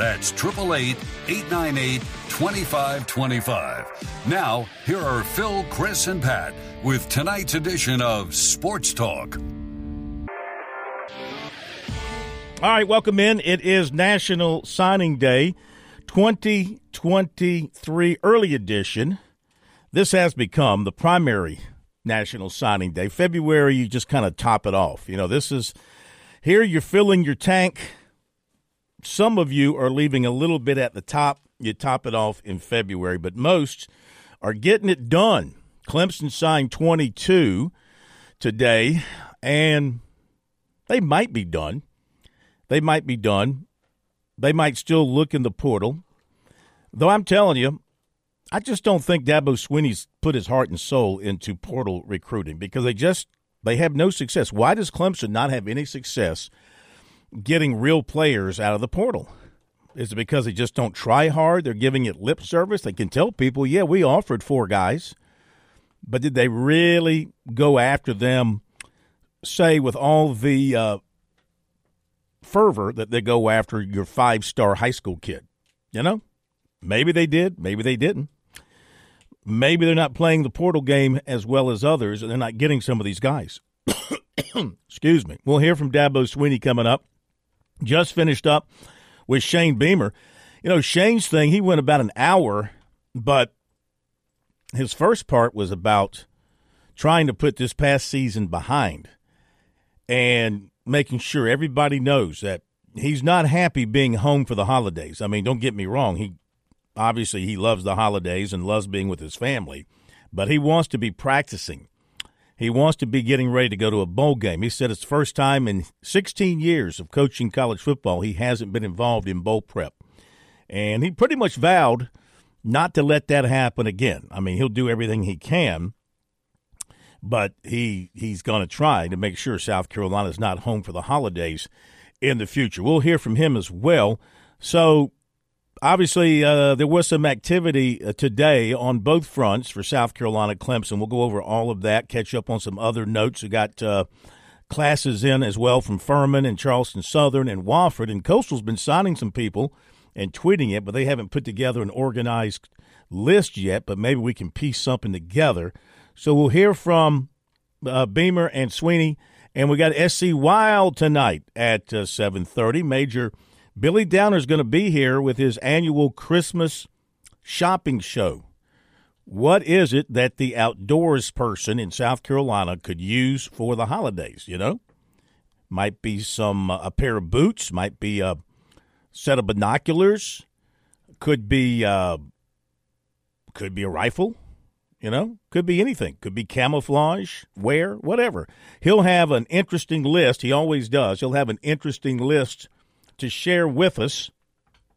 That's 888 898 2525. Now, here are Phil, Chris, and Pat with tonight's edition of Sports Talk. All right, welcome in. It is National Signing Day 2023 early edition. This has become the primary National Signing Day. February, you just kind of top it off. You know, this is here you're filling your tank. Some of you are leaving a little bit at the top. You top it off in February, but most are getting it done. Clemson signed 22 today, and they might be done. They might be done. They might still look in the portal. Though I'm telling you, I just don't think Dabo Swinney's put his heart and soul into portal recruiting because they just they have no success. Why does Clemson not have any success getting real players out of the portal? Is it because they just don't try hard? They're giving it lip service. They can tell people, "Yeah, we offered four guys." But did they really go after them say with all the uh, fervor that they go after your five-star high school kid? You know? Maybe they did, maybe they didn't maybe they're not playing the portal game as well as others, and they're not getting some of these guys. Excuse me. We'll hear from Dabo Swinney coming up. Just finished up with Shane Beamer. You know, Shane's thing, he went about an hour, but his first part was about trying to put this past season behind and making sure everybody knows that he's not happy being home for the holidays. I mean, don't get me wrong. He Obviously, he loves the holidays and loves being with his family, but he wants to be practicing. He wants to be getting ready to go to a bowl game. He said it's the first time in 16 years of coaching college football he hasn't been involved in bowl prep. And he pretty much vowed not to let that happen again. I mean, he'll do everything he can, but he he's going to try to make sure South Carolina is not home for the holidays in the future. We'll hear from him as well. So obviously, uh, there was some activity uh, today on both fronts for South Carolina Clemson. We'll go over all of that, catch up on some other notes. We got uh, classes in as well from Furman and Charleston Southern and Wofford. And Coastal's been signing some people and tweeting it, but they haven't put together an organized list yet. But maybe we can piece something together. So we'll hear from uh, Beamer and Swinney. And we got SC Wild tonight at uh, 7.30. Major – Billy Downer's going to be here with his annual Christmas shopping show. What is it that the outdoors person in South Carolina could use for the holidays? You know, might be some uh, a pair of boots, might be a set of binoculars, could be uh, could be a rifle. You know, could be anything. Could be camouflage, wear, whatever. He'll have an interesting list. He always does. He'll have an interesting list to share with us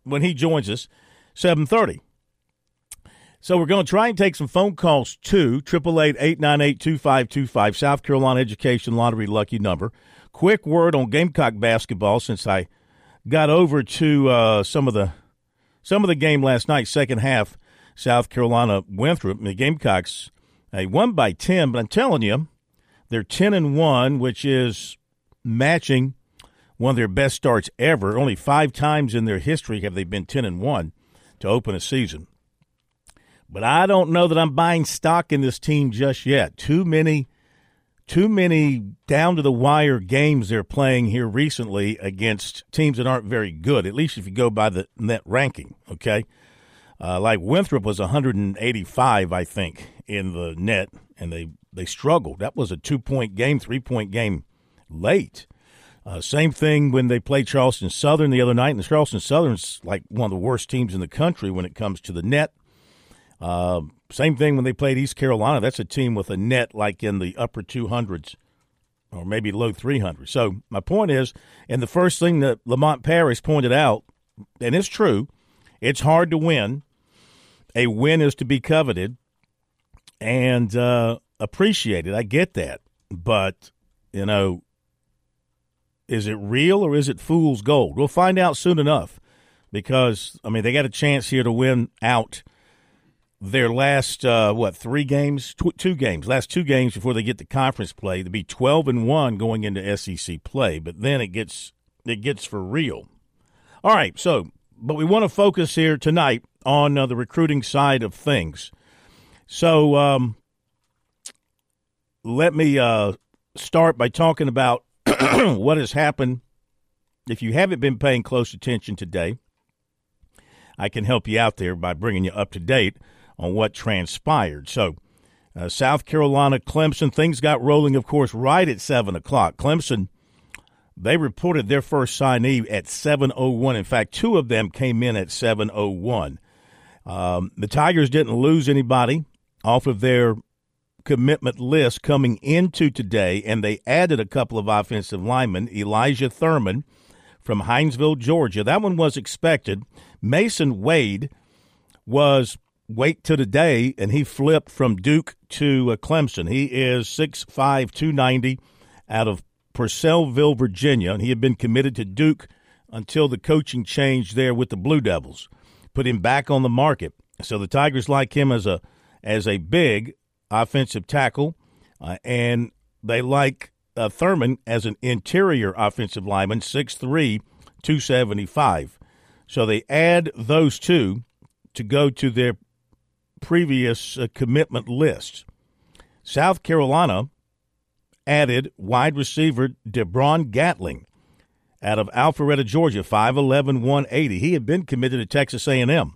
when he joins us, 730. So we're going to try and take some phone calls too. 888-898-2525, South Carolina Education Lottery lucky number. Quick word on Gamecock basketball since I got over to uh, some of the some of the game last night, second half. South Carolina Winthrop. The Gamecocks they won by ten, but I'm telling you, they're ten and one, which is matching one of their best starts ever. Only five times in their history have they been 10 and 1 to open a season. But I don't know that I'm buying stock in this team just yet. Too many too many down to the wire games they're playing here recently against teams that aren't very good, at least if you go by the net ranking, okay? Uh, like Winthrop was 185, I think, in the net, and they, they struggled. That was a two point game, three point game late. Uh, same thing when they played Charleston Southern the other night, and Charleston Southern's like one of the worst teams in the country when it comes to the net. Uh, same thing when they played East Carolina. That's a team with a net like in the upper 200s or maybe low 300s. So my point is, and the first thing that Lamont Paris pointed out, and it's true, it's hard to win a win is to be coveted and uh, appreciated. I get that. But, you know, is it real or is it fool's gold? We'll find out soon enough because, I mean, they got a chance here to win out their last, uh, what, three games? Tw- two games. Last two games before they get to conference play to be 12 and 1 going into SEC play. But then it gets, it gets for real. All right. So, but we want to focus here tonight on uh, the recruiting side of things. So, um, let me uh, start by talking about what has happened. If you haven't been paying close attention today, I can help you out there by bringing you up to date on what transpired. So, uh, South Carolina, Clemson, things got rolling, of course, right at 7 o'clock. Clemson, they reported their first signee at 7.01. In fact, two of them came in at 7.01. Um, the Tigers didn't lose anybody off of their commitment list coming into today, and they added a couple of offensive linemen. Elijah Thurman from Hinesville, Georgia. That one was expected. Mason Wade was wait to today, and he flipped from Duke to uh, Clemson. He is 6'5", 290 out of Purcellville, Virginia, and he had been committed to Duke until the coaching changed there with the Blue Devils. Put him back on the market. So the Tigers like him as a as a big offensive tackle, uh, and they like uh, Thurman as an interior offensive lineman, 6'3", 275. So they add those two to go to their previous uh, commitment list. South Carolina added wide receiver DeBron Gatling out of Alpharetta, Georgia, 5'11", 180. He had been committed to Texas A&M.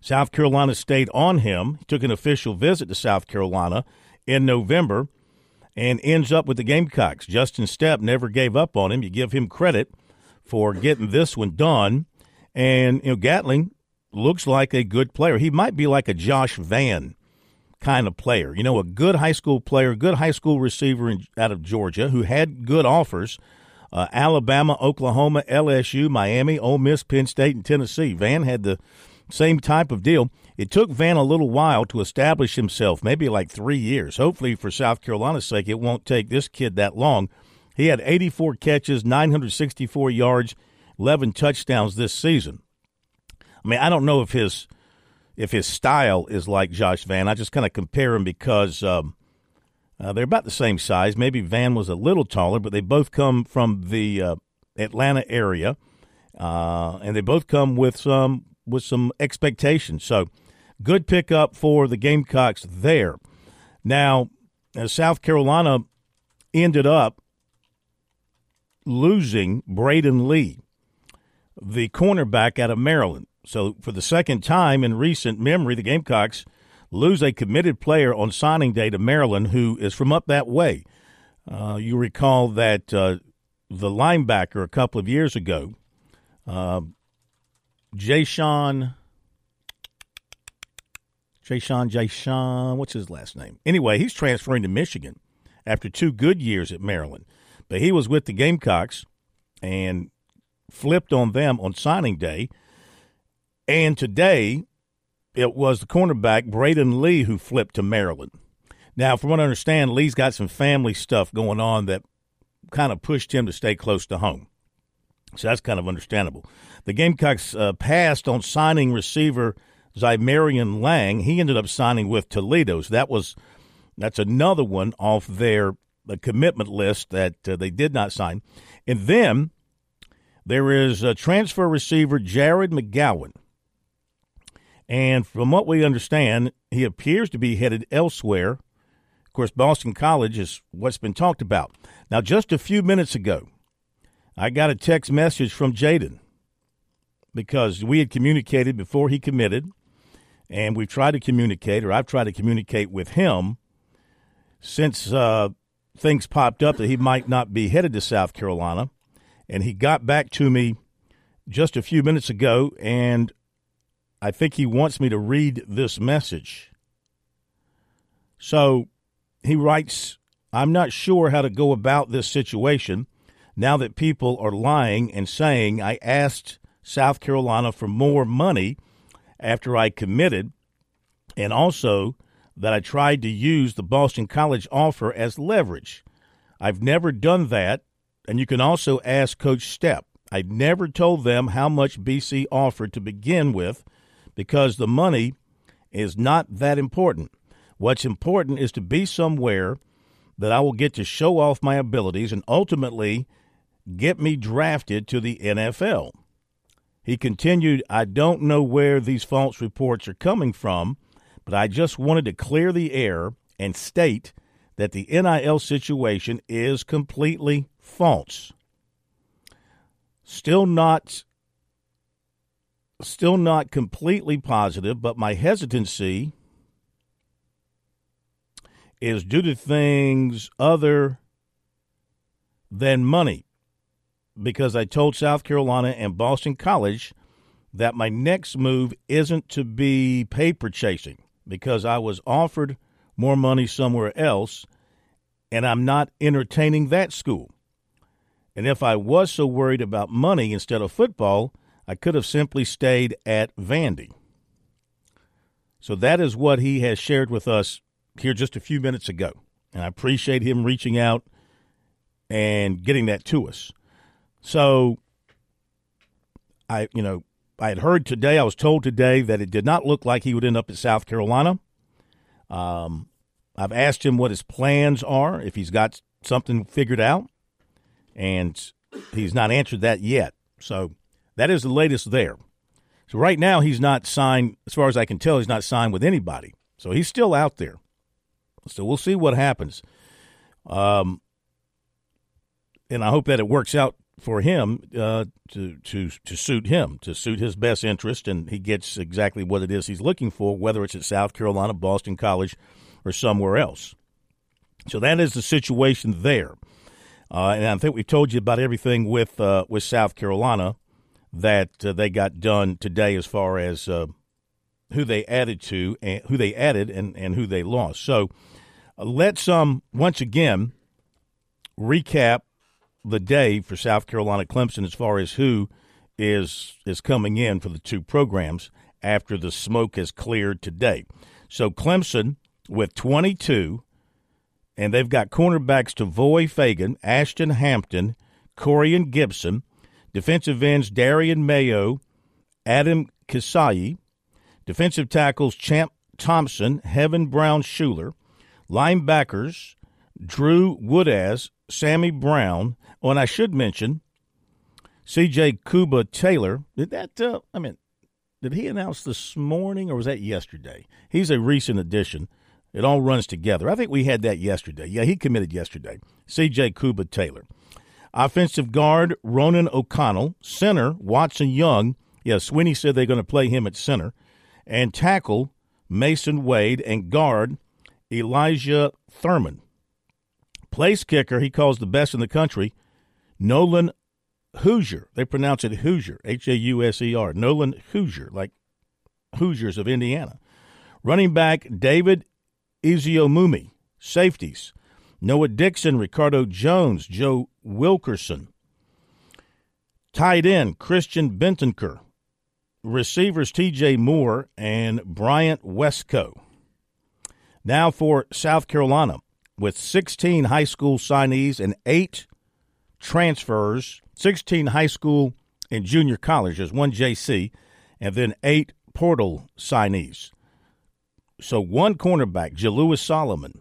South Carolina stayed on him, He took an official visit to South Carolina in November, and ends up with the Gamecocks. Justin Stepp never gave up on him. You give him credit for getting this one done. And, you know, Gatling looks like a good player. He might be like a Josh Vann kind of player. You know, a good high school player, good high school receiver in, out of Georgia who had good offers. Uh, Alabama, Oklahoma, LSU, Miami, Ole Miss, Penn State, and Tennessee. Vann had the same type of deal. It took Vann a little while to establish himself, maybe like three years. Hopefully, for South Carolina's sake, it won't take this kid that long. He had 84 catches, 964 yards, 11 touchdowns this season. I mean, I don't know if his if his style is like Josh Vann. I just kind of compare him because um, uh, they're about the same size. Maybe Vann was a little taller, but they both come from the uh, Atlanta area, uh, and they both come with some with some expectations. So, good pickup for the Gamecocks there. Now, South Carolina ended up losing Braden Lee, the cornerback out of Maryland. So, for the second time in recent memory, the Gamecocks lose a committed player on signing day to Maryland who is from up that way. Uh, you recall that uh, the linebacker a couple of years ago, uh, Jay-Sean, Jay-Sean, Jay-Sean, what's his last name? Anyway, he's transferring to Michigan after two good years at Maryland. But he was with the Gamecocks and flipped on them on signing day. And today, it was the cornerback Braden Lee who flipped to Maryland. Now, from what I understand, Lee's got some family stuff going on that kind of pushed him to stay close to home. So that's kind of understandable. The Gamecocks uh, passed on signing receiver Zymarian Lang. He ended up signing with Toledo. So that was that's another one off their the commitment list that uh, they did not sign. And then there is transfer receiver Jared McGowan. And from what we understand, he appears to be headed elsewhere. Of course, Boston College is what's been talked about. Now, just a few minutes ago, I got a text message from Jaden because we had communicated before he committed, and we've tried to communicate, or I've tried to communicate with him since uh, things popped up that he might not be headed to South Carolina. And he got back to me just a few minutes ago, and I think he wants me to read this message. So he writes, I'm not sure how to go about this situation now that people are lying and saying I asked South Carolina for more money after I committed, and also that I tried to use the Boston College offer as leverage. I've never done that, and you can also ask Coach Stepp. I never told them how much BC offered to begin with because the money is not that important. What's important is to be somewhere that I will get to show off my abilities and ultimately get me drafted to the NFL. He continued, I don't know where these false reports are coming from, but I just wanted to clear the air and state that the NIL situation is completely false. Still not still not completely positive, but my hesitancy is due to things other than money because I told South Carolina and Boston College that my next move isn't to be paper chasing because I was offered more money somewhere else and I'm not entertaining that school. And if I was so worried about money instead of football, I could have simply stayed at Vandy. So that is what he has shared with us here just a few minutes ago. And I appreciate him reaching out and getting that to us. So I, you know, I had heard today, I was told today that it did not look like he would end up at South Carolina. Um, I've asked him what his plans are, if he's got something figured out, and he's not answered that yet. So that is the latest there. So right now, he's not signed, as far as I can tell, he's not signed with anybody. So he's still out there. So we'll see what happens. Um, and I hope that it works out for him uh, to to to suit him, to suit his best interest, and he gets exactly what it is he's looking for, whether it's at South Carolina, Boston College, or somewhere else. So that is the situation there. Uh, and I think we told you about everything with uh, with South Carolina that uh, they got done today, as far as uh, who they added to, and who they added, and and who they lost. So uh, let's um once again recap the day for South Carolina Clemson as far as who is is coming in for the two programs after the smoke has cleared today. So Clemson with 22, and they've got cornerbacks Tavoy Fagan, Ashton Hampton, Corian Gibson, defensive ends Darian Mayo, Adam Kisai, defensive tackles Champ Thompson, Heaven Brown Schuler, linebackers Drew Woodaz, Sammy Brown, Oh, and I should mention C.J. Kuba Taylor. Did that? Uh, I mean, did he announce this morning or was that yesterday? He's a recent addition. It all runs together. I think we had that yesterday. Yeah, he committed yesterday. C.J. Kuba Taylor. Offensive guard Ronan O'Connell. Center Watson Young. Yeah, Swinney said they're going to play him at center. And tackle Mason Wade and guard Elijah Thurman. Place kicker he calls the best in the country Nolan Hoosier. They pronounce it Hoosier, H A U S E R. Nolan Hoosier, like Hoosiers of Indiana. Running back David Eziomumi. Safeties Noah Dixon, Ricardo Jones, Joe Wilkerson. Tight end Christian Bentonker. Receivers TJ Moore and Bryant Wesco. Now for South Carolina with 16 high school signees and eight transfers, 16 high school and junior colleges, one JC, and then eight portal signees. So one cornerback, Jalewis Solomon.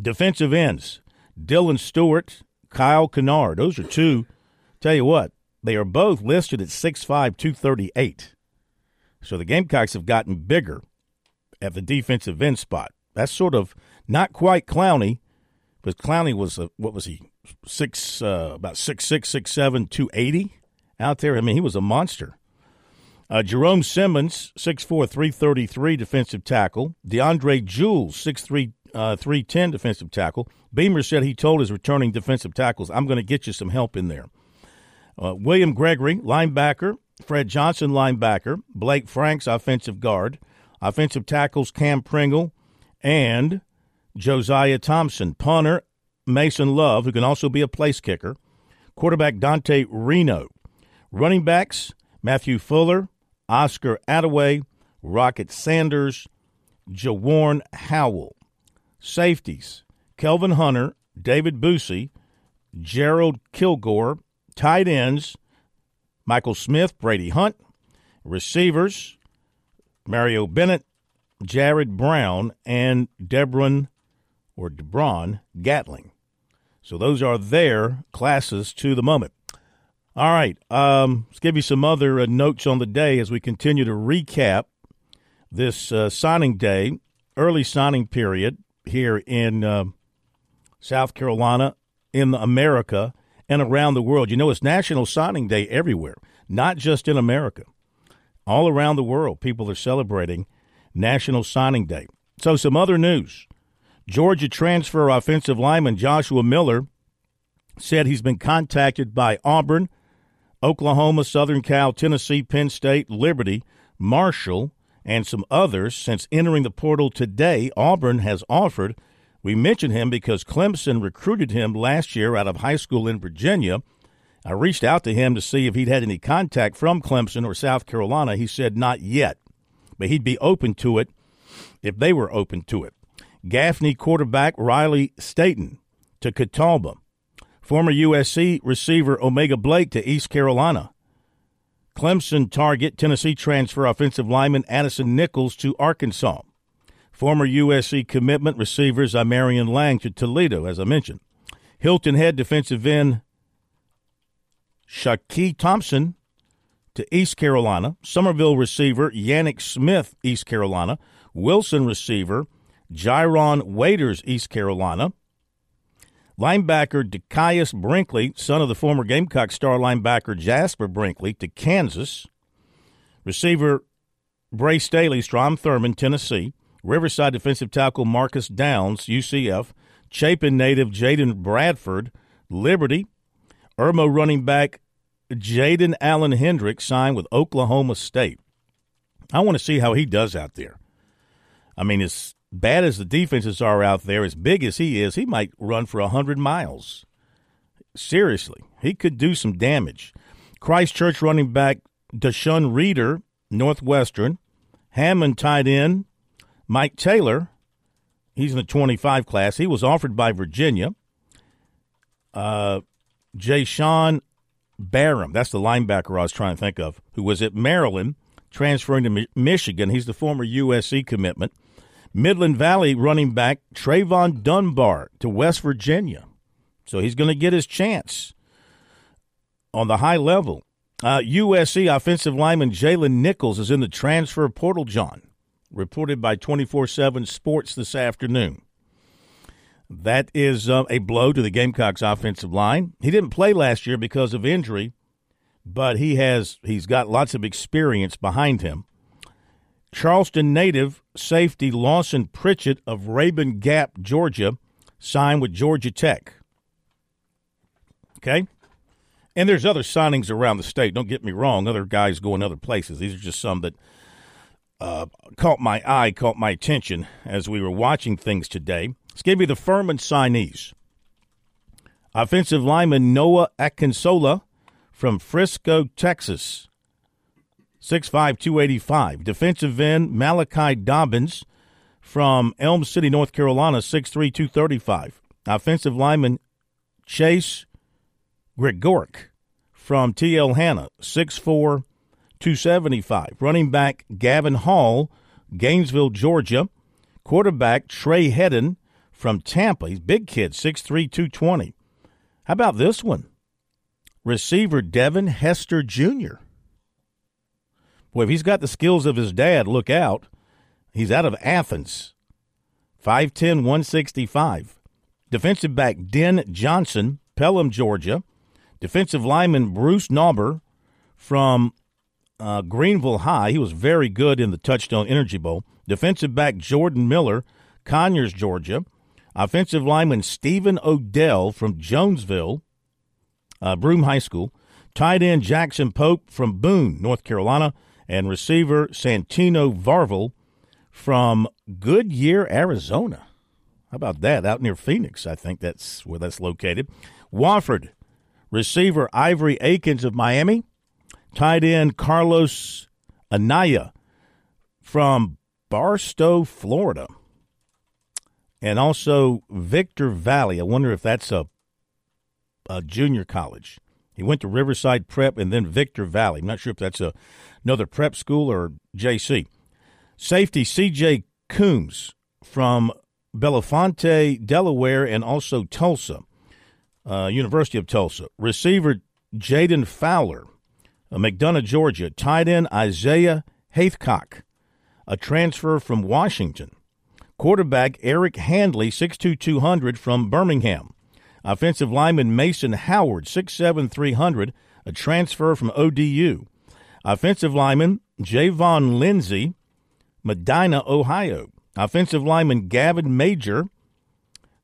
Defensive ends, Dylan Stewart, Kyle Kennard. Those are two. Tell you what, they are both listed at 6'5", 238. So the Gamecocks have gotten bigger at the defensive end spot. That's sort of not quite Clowney, but Clowney was, a, what was he, six uh, about six six six seven two eighty out there. I mean, he was a monster. Uh, Jerome Simmons, 6'4", 333 defensive tackle. DeAndre Jules, 6'3", uh, 310 defensive tackle. Beamer said he told his returning defensive tackles, I'm going to get you some help in there. Uh, William Gregory, linebacker. Fred Johnson, linebacker. Blake Franks, offensive guard. Offensive tackles Cam Pringle and Josiah Thompson. Punter Mason Love, who can also be a place kicker. Quarterback Dante Reno. Running backs Matthew Fuller, Oscar Attaway, Rocket Sanders, Jawarn Howell. Safeties, Kelvin Hunter, David Boosie, Gerald Kilgore. Tight ends, Michael Smith, Brady Hunt. Receivers, Mario Bennett, Jared Brown, and Debron or Debron Gatling. So those are their classes to the moment. All right, um, let's give you some other uh, notes on the day as we continue to recap this uh, signing day, early signing period here in uh, South Carolina, in America, and around the world. You know, it's National Signing Day everywhere, not just in America. All around the world, people are celebrating National Signing Day. So, some other news. Georgia transfer offensive lineman Joshua Miller said he's been contacted by Auburn, Oklahoma, Southern Cal, Tennessee, Penn State, Liberty, Marshall, and some others since entering the portal today. Auburn has offered. We mention him because Clemson recruited him last year out of high school in Virginia. I reached out to him to see if he'd had any contact from Clemson or South Carolina. He said not yet, but he'd be open to it if they were open to it. Gaffney quarterback Riley Staten to Catawba. Former USC receiver O'Mega Blake to East Carolina. Clemson target Tennessee transfer offensive lineman Addison Nichols to Arkansas. Former USC commitment receivers Marion Lang to Toledo, as I mentioned. Hilton Head defensive end Shaki Thompson to East Carolina. Somerville receiver Yannick Smith, East Carolina. Wilson receiver Gyron Waiters, East Carolina. Linebacker Dekias Brinkley, son of the former Gamecock star linebacker Jasper Brinkley, to Kansas. Receiver Bray Staley, Strom Thurmond, Tennessee. Riverside defensive tackle Marcus Downs, UCF. Chapin native Jaden Bradford, Liberty. Irmo running back Jaden Allen Hendricks signed with Oklahoma State. I want to see how he does out there. I mean, as bad as the defenses are out there, as big as he is, he might run for 100 miles. Seriously, he could do some damage. Christchurch running back Deshaun Reeder, Northwestern. Hammond tight end Mike Taylor, he's in the 25 class. He was offered by Virginia. Uh, Jaishawn Barham, that's the linebacker I was trying to think of, who was at Maryland, transferring to Mi- Michigan. He's the former USC commitment. Midland Valley running back Trayvon Dunbar to West Virginia. So he's going to get his chance on the high level. Uh, USC offensive lineman Jalen Nichols is in the transfer portal, John, reported by 24 7 Sports this afternoon. That is uh, a blow to the Gamecocks offensive line. He didn't play last year because of injury, but he has he's got lots of experience behind him. Charleston native safety Lawson Pritchett of Rabun Gap, Georgia, signed with Georgia Tech. Okay? And there's other signings around the state. Don't get me wrong, other guys going other places. These are just some that uh, caught my eye, caught my attention as we were watching things today. Let's give you the Furman signees. Offensive lineman Noah Akinsola from Frisco, Texas. 6'5", 285. Defensive end Malachi Dobbins from Elm City, North Carolina, 6'3", 235. Offensive lineman Chase Gregoric from TL Hanna, 6'4", 275. Running back Gavin Hall, Gainesville, Georgia. Quarterback Trey Hedden from Tampa. He's big kid, 6'3", 220. How about this one? Receiver Devin Hester Jr. Boy, if he's got the skills of his dad, look out. He's out of Athens. 5'10", 165. Defensive back Den Johnson, Pelham, Georgia. Defensive lineman Bruce Nauber from uh, Greenville High. He was very good in the Touchstone Energy Bowl. Defensive back Jordan Miller, Conyers, Georgia. Offensive lineman Stephen Odell from Jonesville, uh, Broome High School. Tight end Jackson Pope from Boone, North Carolina. And receiver Santino Varvel from Goodyear, Arizona. How about that? Out near Phoenix, I think that's where that's located. Wofford, receiver Ivory Akins of Miami. Tight end Carlos Anaya from Barstow, Florida. And also Victor Valley. I wonder if that's a, a junior college. He went to Riverside Prep and then Victor Valley. I'm not sure if that's a, another prep school or JC. Safety CJ Coombs from Bellefonte, Delaware, and also Tulsa, uh, University of Tulsa. Receiver Jaden Fowler, uh, McDonough, Georgia. Tight end Isaiah Haithcock, a transfer from Washington. Quarterback Eric Handley, 6'2", 200 from Birmingham. Offensive lineman Mason Howard, 6'7", 300, a transfer from ODU. Offensive lineman Javon Lindsay, Medina, Ohio. Offensive lineman Gavin Major,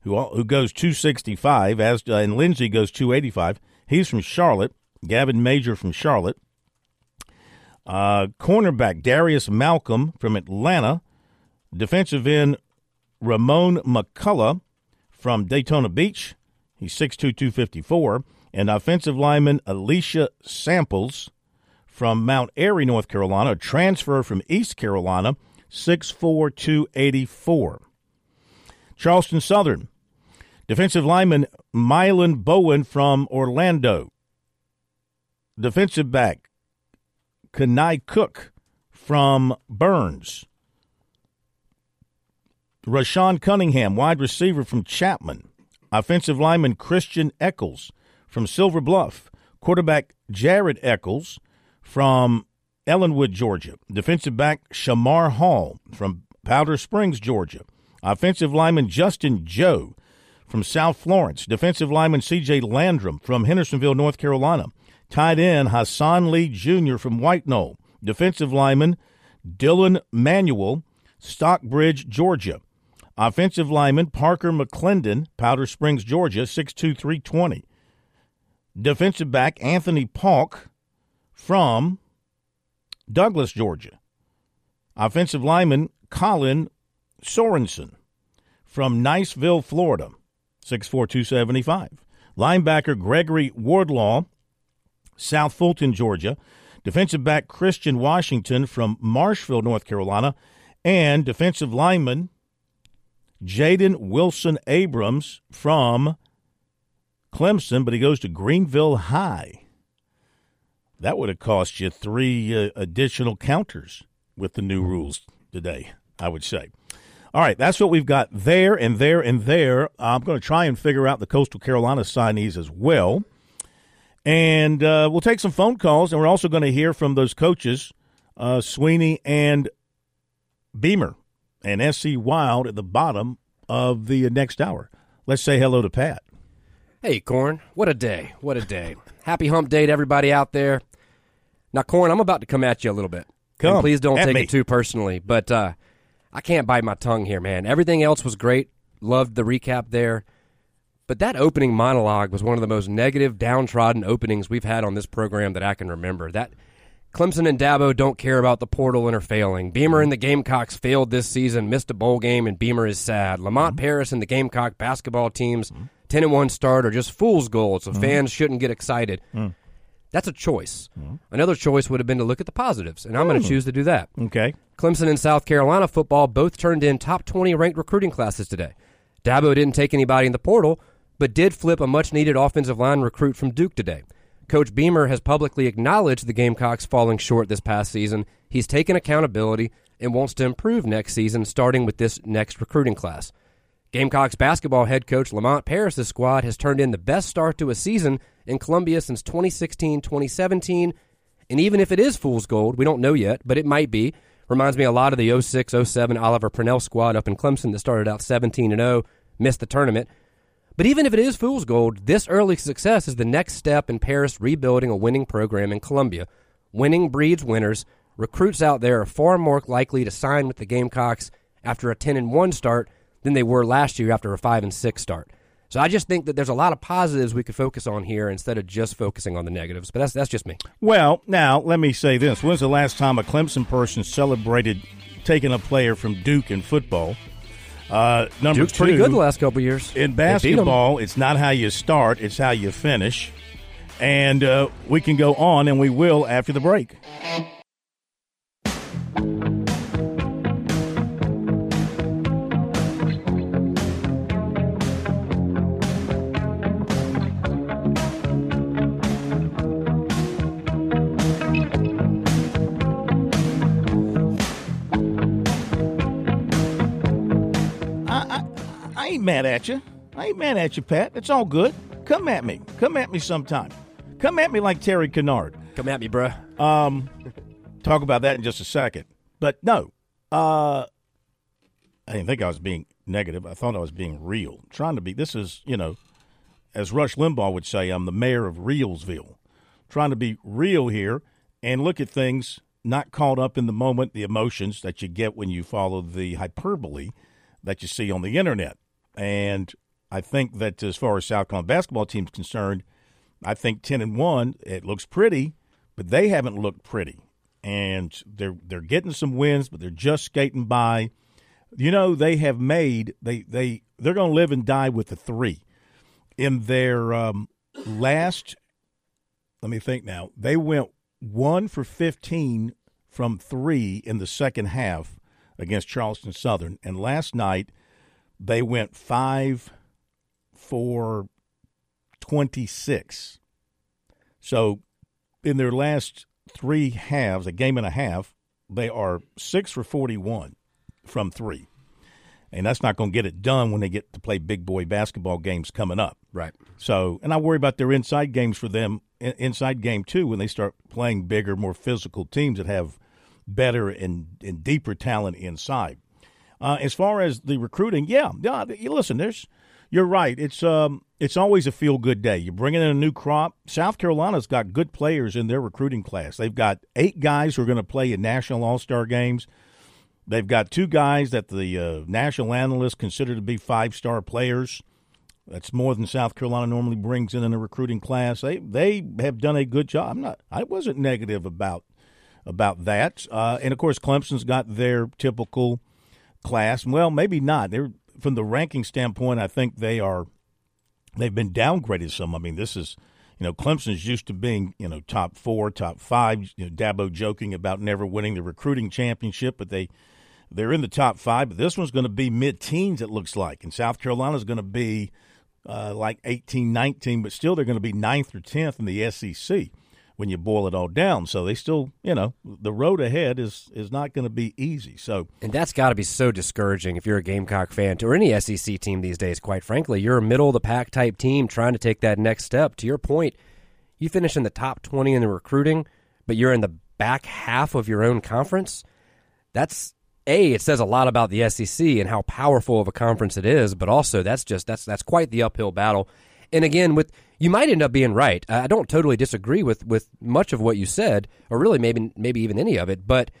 who who goes 265, as uh, and Lindsay goes 285. He's from Charlotte. Gavin Major from Charlotte. Uh, cornerback Darius Malcolm from Atlanta. Defensive end Ramon McCullough from Daytona Beach. He's 6'2", 254. And offensive lineman Alicia Samples from Mount Airy, North Carolina, a transfer from East Carolina, 6'4", 284. Charleston Southern. Defensive lineman Mylan Bowen from Orlando. Defensive back Kanai Cook from Burns. Rashawn Cunningham, wide receiver from Chapman. Offensive lineman Christian Eccles from Silver Bluff. Quarterback Jared Eccles from Ellenwood, Georgia. Defensive back Shamar Hall from Powder Springs, Georgia. Offensive lineman Justin Joe from South Florence. Defensive lineman C.J. Landrum from Hendersonville, North Carolina. Tight end Hassan Lee Jr. from White Knoll. Defensive lineman Dylan Manuel, Stockbridge, Georgia. Offensive lineman Parker McClendon, Powder Springs, Georgia, 6'2", 320. Defensive back Anthony Paulk from Douglas, Georgia. Offensive lineman Colin Sorensen from Niceville, Florida, 6'4", 275. Linebacker Gregory Wardlaw, South Fulton, Georgia. Defensive back Christian Washington from Marshville, North Carolina. And defensive lineman Jaden Wilson Abrams from Clemson, but he goes to Greenville High. That would have cost you three uh, additional counters with the new rules today, I would say. All right, that's what we've got there and there and there. I'm going to try and figure out the Coastal Carolina signees as well. And uh, we'll take some phone calls, and we're also going to hear from those coaches, uh, Swinney and Beamer and SC Wild at the bottom of the next hour. Let's say hello to Pat. Hey, Corn. What a day. What a day. Happy hump day to everybody out there. Now, Corn, I'm about to come at you a little bit. Come. And please don't take me. it too personally, but uh, I can't bite my tongue here, man. Everything else was great. Loved the recap there. But that opening monologue was one of the most negative, downtrodden openings we've had on this program that I can remember. That Clemson and Dabo don't care about the portal and are failing. Beamer mm-hmm. and the Gamecocks failed this season, missed a bowl game, and Beamer is sad. Lamont mm-hmm. Paris and the Gamecock basketball teams, mm-hmm. 10 and 1 start, are just fool's gold, so fans shouldn't get excited. Mm. That's a choice. Another choice would have been to look at the positives, and I'm going to mm. choose to do that. Okay. Clemson and South Carolina football both turned in top 20 ranked recruiting classes today. Dabo didn't take anybody in the portal, but did flip a much needed offensive line recruit from Duke today. Coach Beamer has publicly acknowledged the Gamecocks falling short this past season. He's taken accountability and wants to improve next season, starting with this next recruiting class. Gamecocks basketball head coach Lamont Paris' squad has turned in the best start to a season in Columbia since 2016 2017. And even if it is fool's gold, we don't know yet, but it might be. Reminds me a lot of the 06 07 Oliver Purnell squad up in Clemson that started out 17 0, missed the tournament. But even if it is fool's gold, this early success is the next step in Paris rebuilding a winning program in Columbia. Winning breeds winners. Recruits out there are far more likely to sign with the Gamecocks after a 10 and 1 start than they were last year after a 5 and 6 start. So I just think that there's a lot of positives we could focus on here instead of just focusing on the negatives. But that's that's just me. Well, now let me say this: When's the last time a Clemson person celebrated taking a player from Duke in football? Uh, number Duke's two, pretty good the last couple years. in They beat 'em. basketball, it's not how you start; it's how you finish. And uh, we can go on, and we will after the break. Ain't mad at you. I ain't mad at you, Pat. It's all good. Come at me. Come at me sometime. Come at me like Terry Kennard. Come at me, bruh. Um, talk about that in just a second. But no, uh, I didn't think I was being negative. I thought I was being real. trying to be. This is, you know, as Rush Limbaugh would say, I'm the mayor of Realsville. trying to be real here and look at things not caught up in the moment, the emotions that you get when you follow the hyperbole that you see on the internet. And I think that as far as South Carolina basketball team is concerned, I think ten and one, it looks pretty, but they haven't looked pretty. And they're they're getting some wins, but they're just skating by. You know, they have made they they they're going to live and die with the three. In their um, last, let me think now. They went one for fifteen from three in the second half against Charleston Southern, and last night they went five for 26. So in their last three halves, a game and a half, they are six for 41 from three. And that's not going to get it done when they get to play big boy basketball games coming up. Right. So, and I worry about their inside games for them, inside game too, when they start playing bigger, more physical teams that have better and, and deeper talent inside. Uh, as far as the recruiting, yeah, yeah. Listen, there's, you're right. It's um, it's always a feel good day. You're bringing in a new crop. South Carolina's got good players in their recruiting class. They've got eight guys who are going to play in national all star games. They've got two guys that the uh, national analysts consider to be five star players. That's more than South Carolina normally brings in in a recruiting class. They they have done a good job. I'm not. I wasn't negative about about that. Uh, and of course, Clemson's got their typical class. Well, maybe not. They're from the ranking standpoint. I think they are they've been downgraded some. I mean, this is you know Clemson's used to being you know top four, top five. You know, Dabo joking about never winning the recruiting championship, but they they're in the top five. But this one's going to be mid teens. It looks like, and South Carolina's going to be. Uh, like 18, 19, but still they're going to be ninth or 10th in the SEC when you boil it all down. So they still, you know, the road ahead is is not going to be easy. So and that's got to be so discouraging if you're a Gamecock fan or any SEC team these days. Quite frankly, you're a middle of the pack type team trying to take that next step. To your point, you finish in the top twenty in the recruiting, but you're in the back half of your own conference. That's a it says a lot about the SEC and how powerful of a conference it is, but also that's just that's that's quite the uphill battle. And again, with you might end up being right. I don't totally disagree with with much of what you said, or really maybe maybe even any of it. But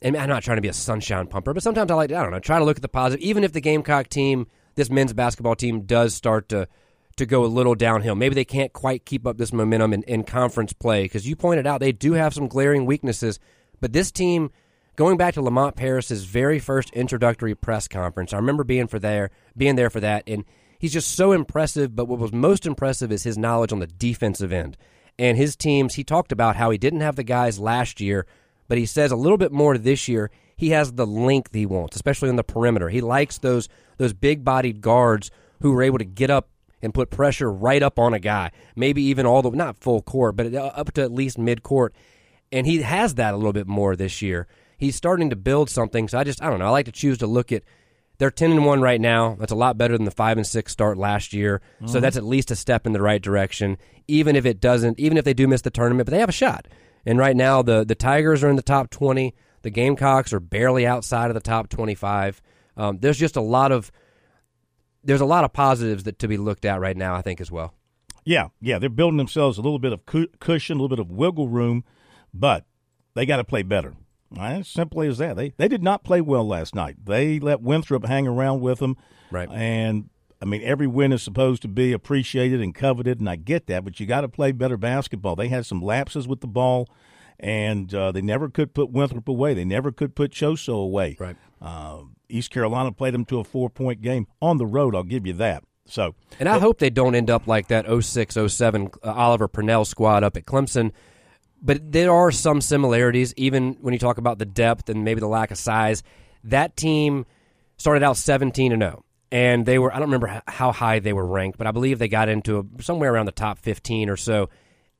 and I'm not trying to be a sunshine pumper, but sometimes I like I don't know try to look at the positive. Even if the Gamecock team, this men's basketball team, does start to to go a little downhill, maybe they can't quite keep up this momentum in, in conference play because you pointed out they do have some glaring weaknesses. But this team, going back to Lamont Paris's very first introductory press conference, I remember being for there, being there for that, and he's just so impressive. But what was most impressive is his knowledge on the defensive end. And his teams, he talked about how he didn't have the guys last year, but he says a little bit more this year. He has the length he wants, especially on the perimeter. He likes those those big bodied guards who are able to get up and put pressure right up on a guy, maybe even all the not full court, but uh, up to at least mid court. And he has that a little bit more this year. He's starting to build something. So I just I don't know. I like to choose to look at they're ten and one right now. That's a lot better than the five and six start last year. Mm-hmm. So that's at least a step in the right direction. Even if it doesn't, even if they do miss the tournament, but they have a shot. And right now, the the Tigers are in the top twenty. The Gamecocks are barely outside of the top twenty five. Um, there's just a lot of there's a lot of positives that to be looked at right now. I think as well. Yeah, yeah, they're building themselves a little bit of cushion, a little bit of wiggle room, but they got to play better. As simply as that. They they did not play well last night. They let Winthrop hang around with them. Right. And I mean, every win is supposed to be appreciated and coveted, and I get that, but you got to play better basketball. They had some lapses with the ball, and uh, they never could put Winthrop away. They never could put Choso away. Right. Uh, East Carolina played them to a four point game on the road. I'll give you that. So, and I but, hope they don't end up like that 06 07 uh, Oliver Purnell squad up at Clemson but there are some similarities, even when you talk about the depth and maybe the lack of size. That team started out 17 and 0, and they were, I don't remember how high they were ranked, but I believe they got into a, somewhere around the top 15 or so.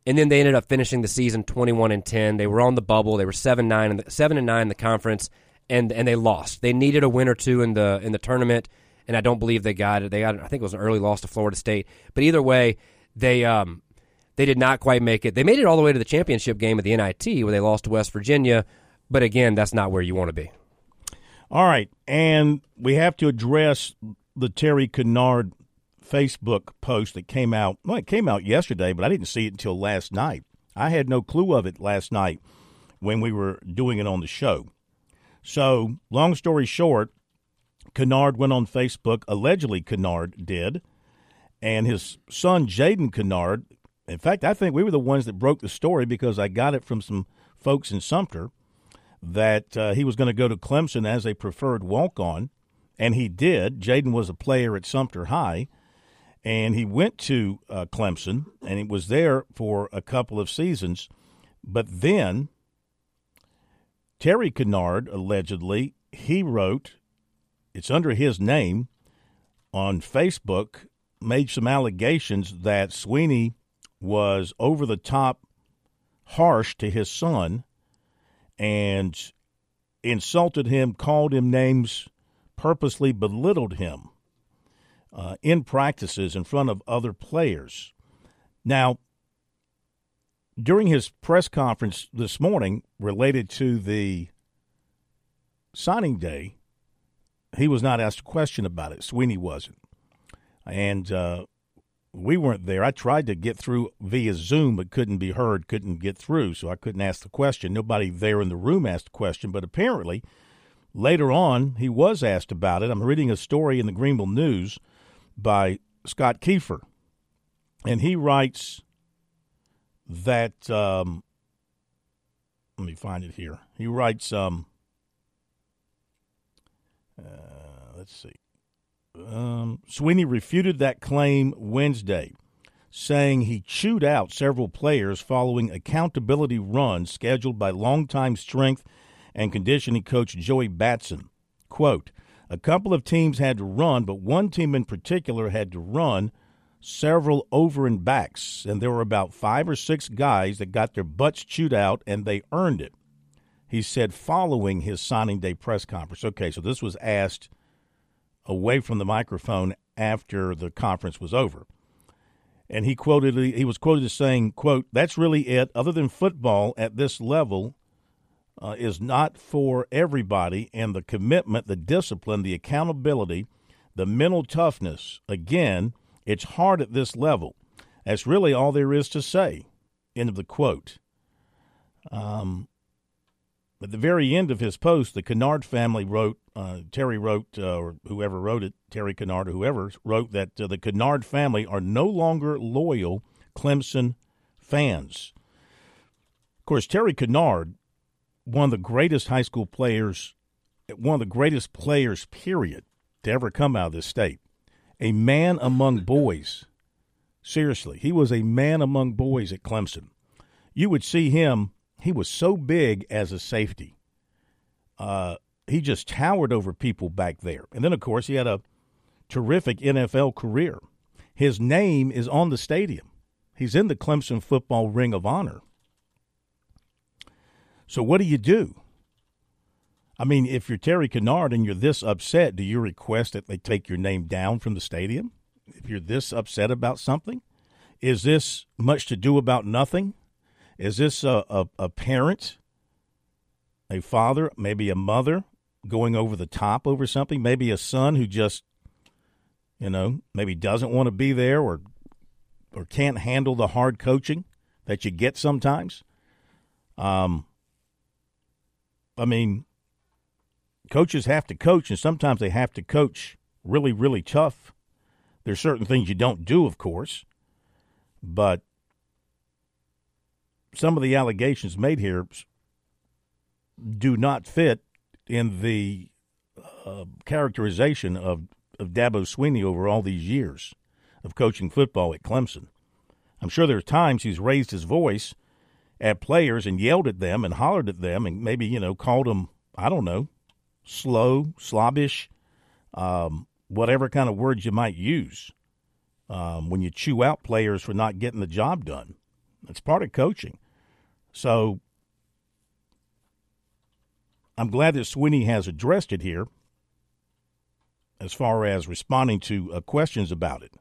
And then they ended up finishing the season 21 and 10. They were on the bubble. They were 7 9 and 7 and 9 in the conference and and they lost. They needed a win or two in the in the tournament and I don't believe they got it. They got, I think it was an early loss to Florida State. But either way, they um, they did not quite make it. They made it all the way to the championship game at the NIT where they lost to West Virginia. But again, that's not where you want to be. All right, and we have to address the Terry Kinard Facebook post that came out. Well, it came out yesterday, but I didn't see it until last night. I had no clue of it last night when we were doing it on the show. So, long story short, Kinard went on Facebook, allegedly Kinard did, and his son Jaden Kinard. In fact, I think we were the ones that broke the story because I got it from some folks in Sumter that uh, he was going to go to Clemson as a preferred walk on, and he did. Jaden was a player at Sumter High, and he went to uh, Clemson, and he was there for a couple of seasons. But then Terry Kinard, allegedly, he wrote, it's under his name on Facebook, made some allegations that Swinney was over the top harsh to his son and insulted him, called him names, purposely belittled him uh, in practices in front of other players. Now, during his press conference this morning related to the signing day, he was not asked a question about it. Swinney wasn't. And uh, we weren't there. I tried to get through via Zoom, but couldn't be heard, couldn't get through, so I couldn't ask the question. Nobody there in the room asked the question, but apparently later on he was asked about it. I'm reading a story in the Greenville News by Scott Keepfer, and he writes that. Um, let me find it here. He writes. Um, uh, let's see. Um, Swinney refuted that claim Wednesday, saying he chewed out several players following accountability runs scheduled by longtime strength and conditioning coach Joey Batson. Quote, a couple of teams had to run, but one team in particular had to run several over and backs, and there were about five or six guys that got their butts chewed out, and they earned it. He said following his signing day press conference. Okay, so this was asked away from the microphone after the conference was over. And he quoted he was quoted as saying, quote, that's really it. Other than football at this level uh, is not for everybody and the commitment, the discipline, the accountability, the mental toughness, again, it's hard at this level. That's really all there is to say. End of the quote. Um, at the very end of his post, the Kinard family wrote, uh, Terry wrote, uh, or whoever wrote it, Terry Kinard or whoever wrote that uh, the Kinard family are no longer loyal Clemson fans. Of course, Terry Kinard, one of the greatest high school players, one of the greatest players, period, to ever come out of this state. A man among boys. Seriously, he was a man among boys at Clemson. You would see him he was so big as a safety. Uh, he just towered over people back there. And then, of course, he had a terrific NFL career. His name is on the stadium. He's in the Clemson Football Ring of Honor. So, what do you do? I mean, if you're Terry Kinard and you're this upset, do you request that they take your name down from the stadium? If you're this upset about something, is this much to do about nothing? Is this a, a, a parent, a father, maybe a mother going over the top over something? Maybe a son who just, you know, maybe doesn't want to be there or or can't handle the hard coaching that you get sometimes. Um, I mean, coaches have to coach, and sometimes they have to coach really, really tough. There's certain things you don't do, of course, but some of the allegations made here do not fit in the uh, characterization of, of Dabo Swinney over all these years of coaching football at Clemson. I'm sure there's times he's raised his voice at players and yelled at them and hollered at them and maybe, you know, called them, I don't know, slow, slobbish, um, whatever kind of words you might use um, when you chew out players for not getting the job done. It's part of coaching. So I'm glad that Swinney has addressed it here. as far as responding to uh, questions about it.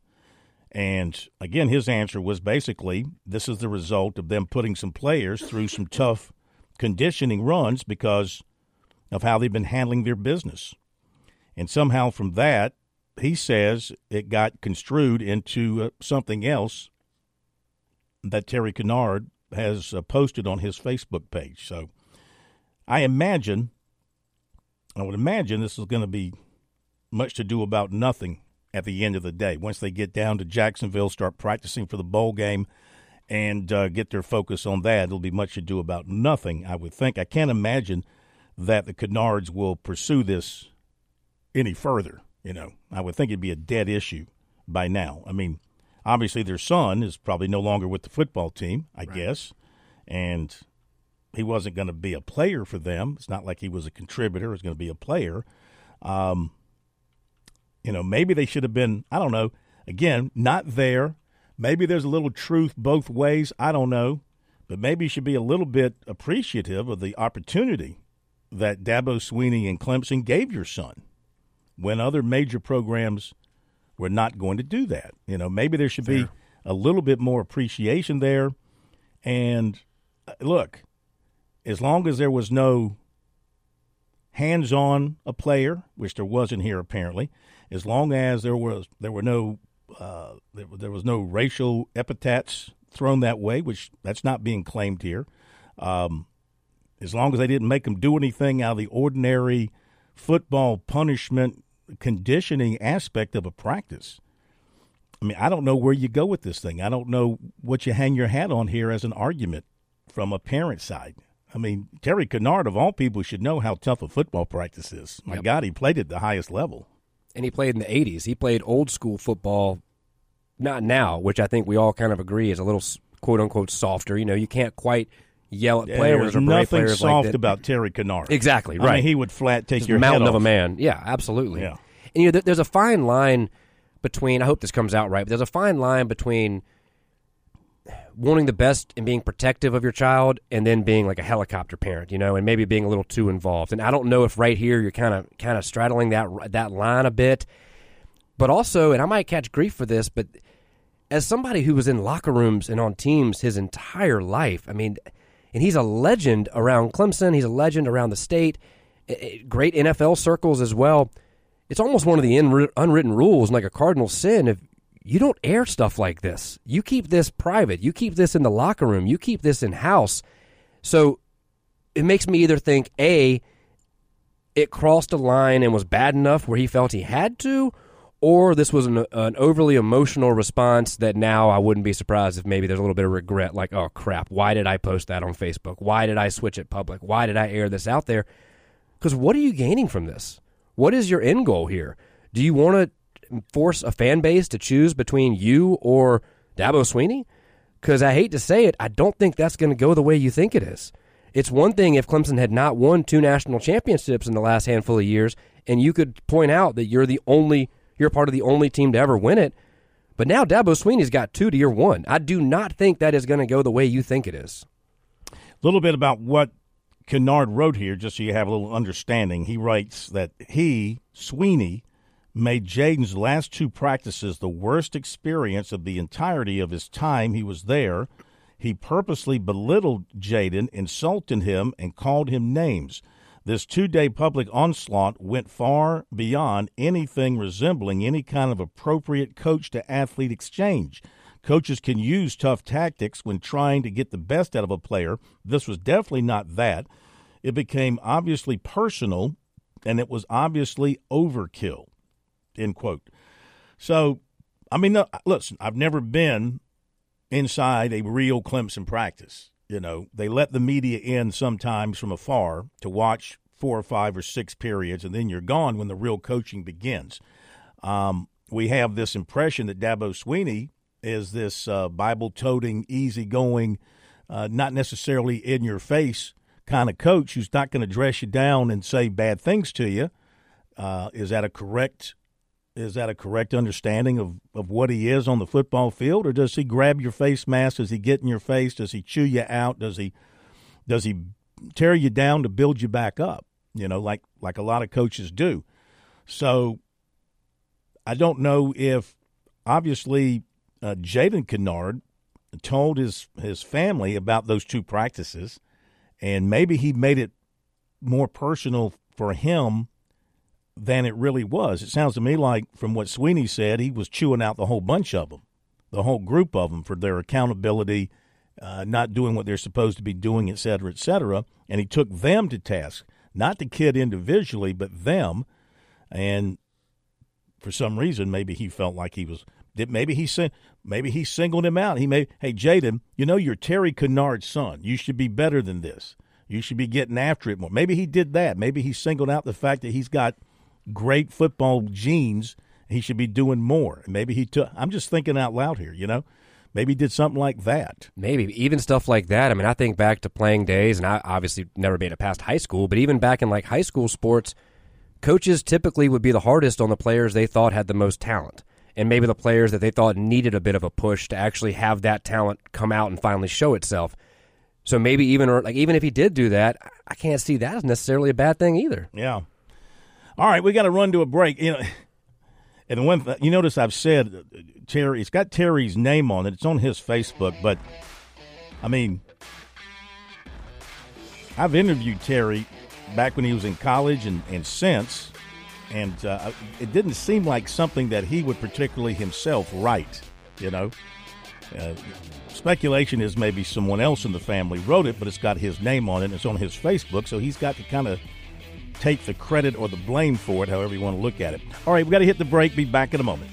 And again, his answer was basically this is the result of them putting some players through some tough conditioning runs because of how they've been handling their business. And somehow from that, he says it got construed into uh, something else that Terry Kinard has uh, posted on his Facebook page. So I imagine, I would imagine this is going to be much to do about nothing at the end of the day. Once they get down to Jacksonville, start practicing for the bowl game, and uh, get their focus on that, it'll be much to do about nothing, I would think. I can't imagine that the Kinards will pursue this any further. You know, I would think it'd be a dead issue by now. I mean, obviously their son is probably no longer with the football team, I right. guess, and he wasn't going to be a player for them. It's not like he was a contributor; he was going to be a player. Um, you know, maybe they should have been. I don't know. Again, not there. Maybe there's a little truth both ways. I don't know, but maybe you should be a little bit appreciative of the opportunity that Dabo Swinney and Clemson gave your son when other major programs were not going to do that. You know, maybe there should Fair. be a little bit more appreciation there. And uh, look, as long as there was no hands on a player, which there wasn't here apparently, as long as there was there were no uh, there, there, was no racial epithets thrown that way, which that's not being claimed here. Um, as long as they didn't make them do anything out of the ordinary football punishment conditioning aspect of a practice. I mean, I don't know where you go with this thing. I don't know what you hang your hat on here as an argument from a parent side. I mean, Terry Kinard, of all people, should know how tough a football practice is. My yep. God, he played at the highest level. And he played in the 80s. He played old school football, not now, which I think we all kind of agree is a little quote unquote softer. You know, you can't quite yell at players or nothing players soft like about Terry Kinard. Exactly right. I mean, he would flat take Just your mountain of a man. Yeah, absolutely. Yeah. And you know, there's a fine line between. I hope this comes out right. But there's a fine line between wanting the best and being protective of your child and then being like a helicopter parent, you know, and maybe being a little too involved. And I don't know if right here you're kind of kind of straddling that that line a bit. But also, and I might catch grief for this, but as somebody who was in locker rooms and on teams his entire life, I mean, and he's a legend around Clemson, he's a legend around the state, great NFL circles as well. It's almost one of the unwritten rules, like a cardinal sin, if you don't air stuff like this. You keep this private. You keep this in the locker room. You keep this in house. So it makes me either think A, it crossed a line and was bad enough where he felt he had to, or this was an, an, overly emotional response that now I wouldn't be surprised if maybe there's a little bit of regret, like, oh crap, why did I post that on Facebook? Why did I switch it public? Why did I air this out there? Because what are you gaining from this? What is your end goal here? Do you want to force a fan base to choose between you or Dabo Swinney? Because I hate to say it, I don't think that's going to go the way you think it is. It's one thing if Clemson had not won two national championships in the last handful of years, and you could point out that you're the only you're part of the only team to ever win it. But now Dabo Swinney's got two to your one. I do not think that is going to go the way you think it is. A little bit about what Kinard wrote here, just so you have a little understanding. He writes that he, Swinney, made Jaden's last two practices the worst experience of the entirety of his time he was there. He purposely belittled Jayden, insulted him, and called him names. This two day public onslaught went far beyond anything resembling any kind of appropriate coach to athlete exchange. Coaches can use tough tactics when trying to get the best out of a player. This was definitely not that. It became obviously personal and it was obviously overkill. End quote. So, I mean, listen, I've never been inside a real Clemson practice. You know, they let the media in sometimes from afar to watch four or five or six periods, and then you're gone when the real coaching begins. Um, we have this impression that Dabo Swinney is this uh, Bible toting, easygoing, uh, not necessarily in your face kind of coach who's not going to dress you down and say bad things to you. Uh, is that a correct is that a correct understanding of, of what he is on the football field, or does he grab your face mask? Does he get in your face? Does he chew you out? Does he does he tear you down to build you back up? You know, like like a lot of coaches do. So I don't know if obviously uh, Jalen Kinard told his his family about those two practices, and maybe he made it more personal for him than it really was. It sounds to me like, from what Swinney said, he was chewing out the whole bunch of them, the whole group of them for their accountability, uh, not doing what they're supposed to be doing, et cetera, et cetera. And he took them to task, not the kid individually, but them. And for some reason, maybe he felt like he was. Maybe he maybe he singled him out. He may, hey Jaden, you know you're Terry Kinard's son. You should be better than this. You should be getting after it more. Maybe he did that. Maybe he singled out the fact that he's got great football genes. He should be doing more. Maybe he took. I'm just thinking out loud here. You know, maybe he did something like that. Maybe even stuff like that. I mean, I think back to playing days, and I obviously never made it past high school. But even back in like high school sports, coaches typically would be the hardest on the players they thought had the most talent. And maybe the players that they thought needed a bit of a push to actually have that talent come out and finally show itself. So maybe even or like even if he did do that, I can't see that as necessarily a bad thing either. Yeah. All right, we got to run to a break. You know, and when you notice I've said Terry, it's got Terry's name on it. It's on his Facebook, but I mean, I've interviewed Terry back when he was in college and, and since, and uh, it didn't seem like something that he would particularly himself write. You know, uh, speculation is maybe someone else in the family wrote it, but it's got his name on it. And it's on his Facebook, so he's got to kind of take the credit or the blame for it, however you want to look at it. All right, we got to hit the break. Be back in a moment.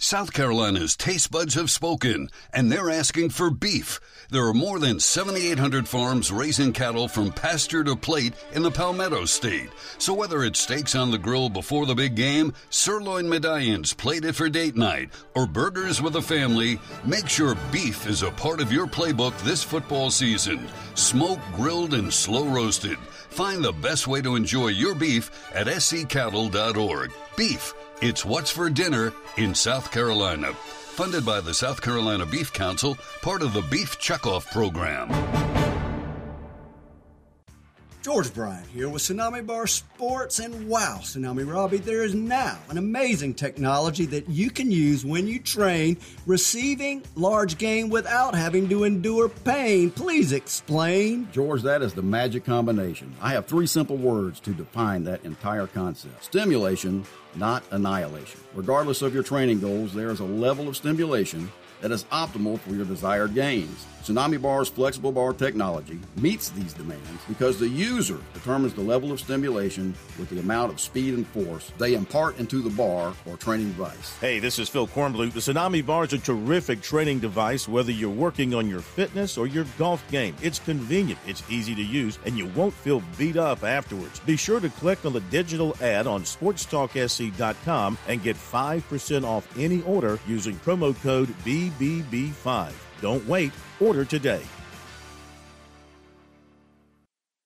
South Carolina's taste buds have spoken, and they're asking for beef. There are more than 7,800 farms raising cattle from pasture to plate in the Palmetto State. So whether it's steaks on the grill before the big game, sirloin medallions plated for date night, or burgers with a family, make sure beef is a part of your playbook this football season. Smoked, grilled, and slow roasted. Find the best way to enjoy your beef at scattle.org. Beef it's What's for Dinner in South Carolina. Funded by the South Carolina Beef Council, part of the Beef Checkoff program. George Bryant here with Tsunami Bar Sports, and wow, Tsunami Robbie, there is now an amazing technology that you can use when you train receiving large game without having to endure pain. Please explain. George, that is the magic combination. I have three simple words to define that entire concept stimulation, not annihilation. Regardless of your training goals, there is a level of stimulation that is optimal for your desired gains. Tsunami Bar's flexible bar technology meets these demands because the user determines the level of stimulation with the amount of speed and force they impart into the bar or training device. Hey, this is Phil Kornblut. The Tsunami Bar is a terrific training device whether you're working on your fitness or your golf game. It's convenient, it's easy to use, and you won't feel beat up afterwards. Be sure to click on the digital ad on sportstalksc.com and get 5% off any order using promo code BBB5. Don't wait. Order today.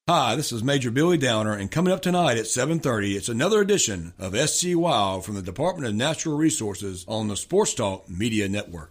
Hi, this is Major Billy Downer, and coming up tonight at 7.30, it's another edition of SC Wild from the Department of Natural Resources on the Sports Talk Media Network.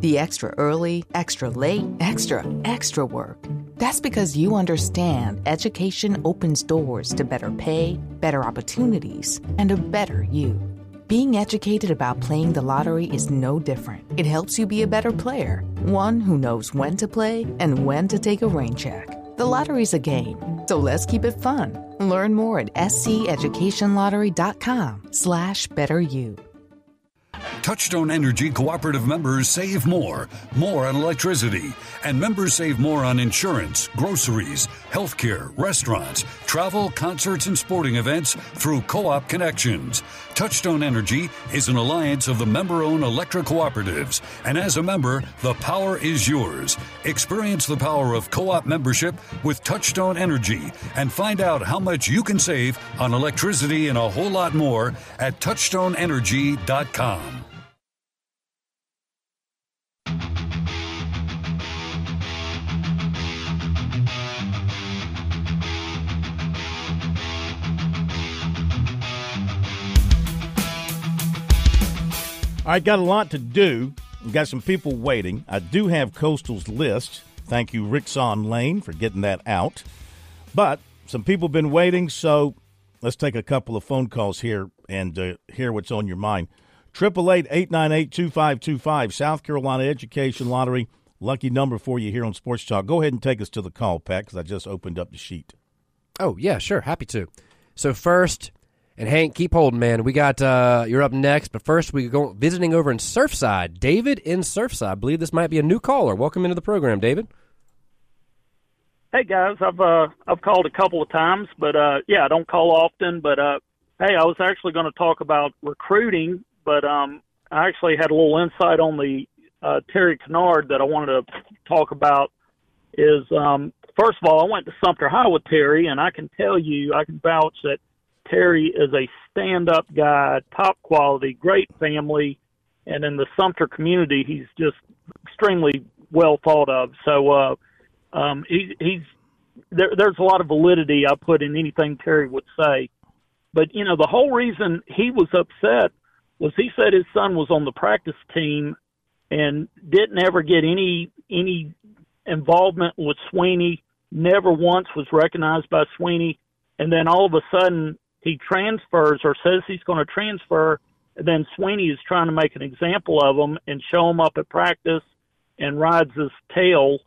the extra early, extra late, extra, extra work. That's because you understand education opens doors to better pay, better opportunities, and a better you. Being educated about playing the lottery is no different. It helps you be a better player, one who knows when to play and when to take a rain check. The lottery's a game, so let's keep it fun. Learn more at sceducationlottery.com slash better you. Touchstone Energy cooperative members save more, more on electricity, and members save more on insurance, groceries, healthcare, restaurants, travel, concerts, and sporting events through Co op Connections. Touchstone Energy is an alliance of the member owned electric cooperatives, and as a member, the power is yours. Experience the power of co op membership with Touchstone Energy and find out how much you can save on electricity and a whole lot more at touchstoneenergy.com. Right, got a lot to do. We've got some people waiting. I do have Coastal's list. Thank you, Rickson Lane, for getting that out. But some people have been waiting, so let's take a couple of phone calls here and uh, hear what's on your mind. Triple eight eight nine eight two five two five South Carolina Education Lottery. Lucky number for you here on Sports Talk. Go ahead and take us to the call, Pat, because I just opened up the sheet. Oh yeah, sure, happy to. So first, and Hank, keep holding, man. We got uh, you're up next, but first we go visiting over in Surfside. David in Surfside. I believe this might be a new caller. Welcome into the program, David. Hey guys, I've uh I've called a couple of times, but uh yeah, I don't call often, but uh hey, I was actually going to talk about recruiting, but um I actually had a little insight on the uh Terry Kinard that I wanted to talk about is um first of all, I went to Sumter High with Terry and I can tell you, I can vouch that Terry is a stand-up guy, top quality, great family, and in the Sumter community, he's just extremely well thought of. So uh um, he, he's there, there's a lot of validity I put in anything Terry would say. But you know, the whole reason he was upset was he said his son was on the practice team and didn't ever get any any involvement with Swinney. Never once was recognized by Swinney, and then all of a sudden he transfers or says he's going to transfer. Then Swinney is trying to make an example of him and show him up at practice and rides his tail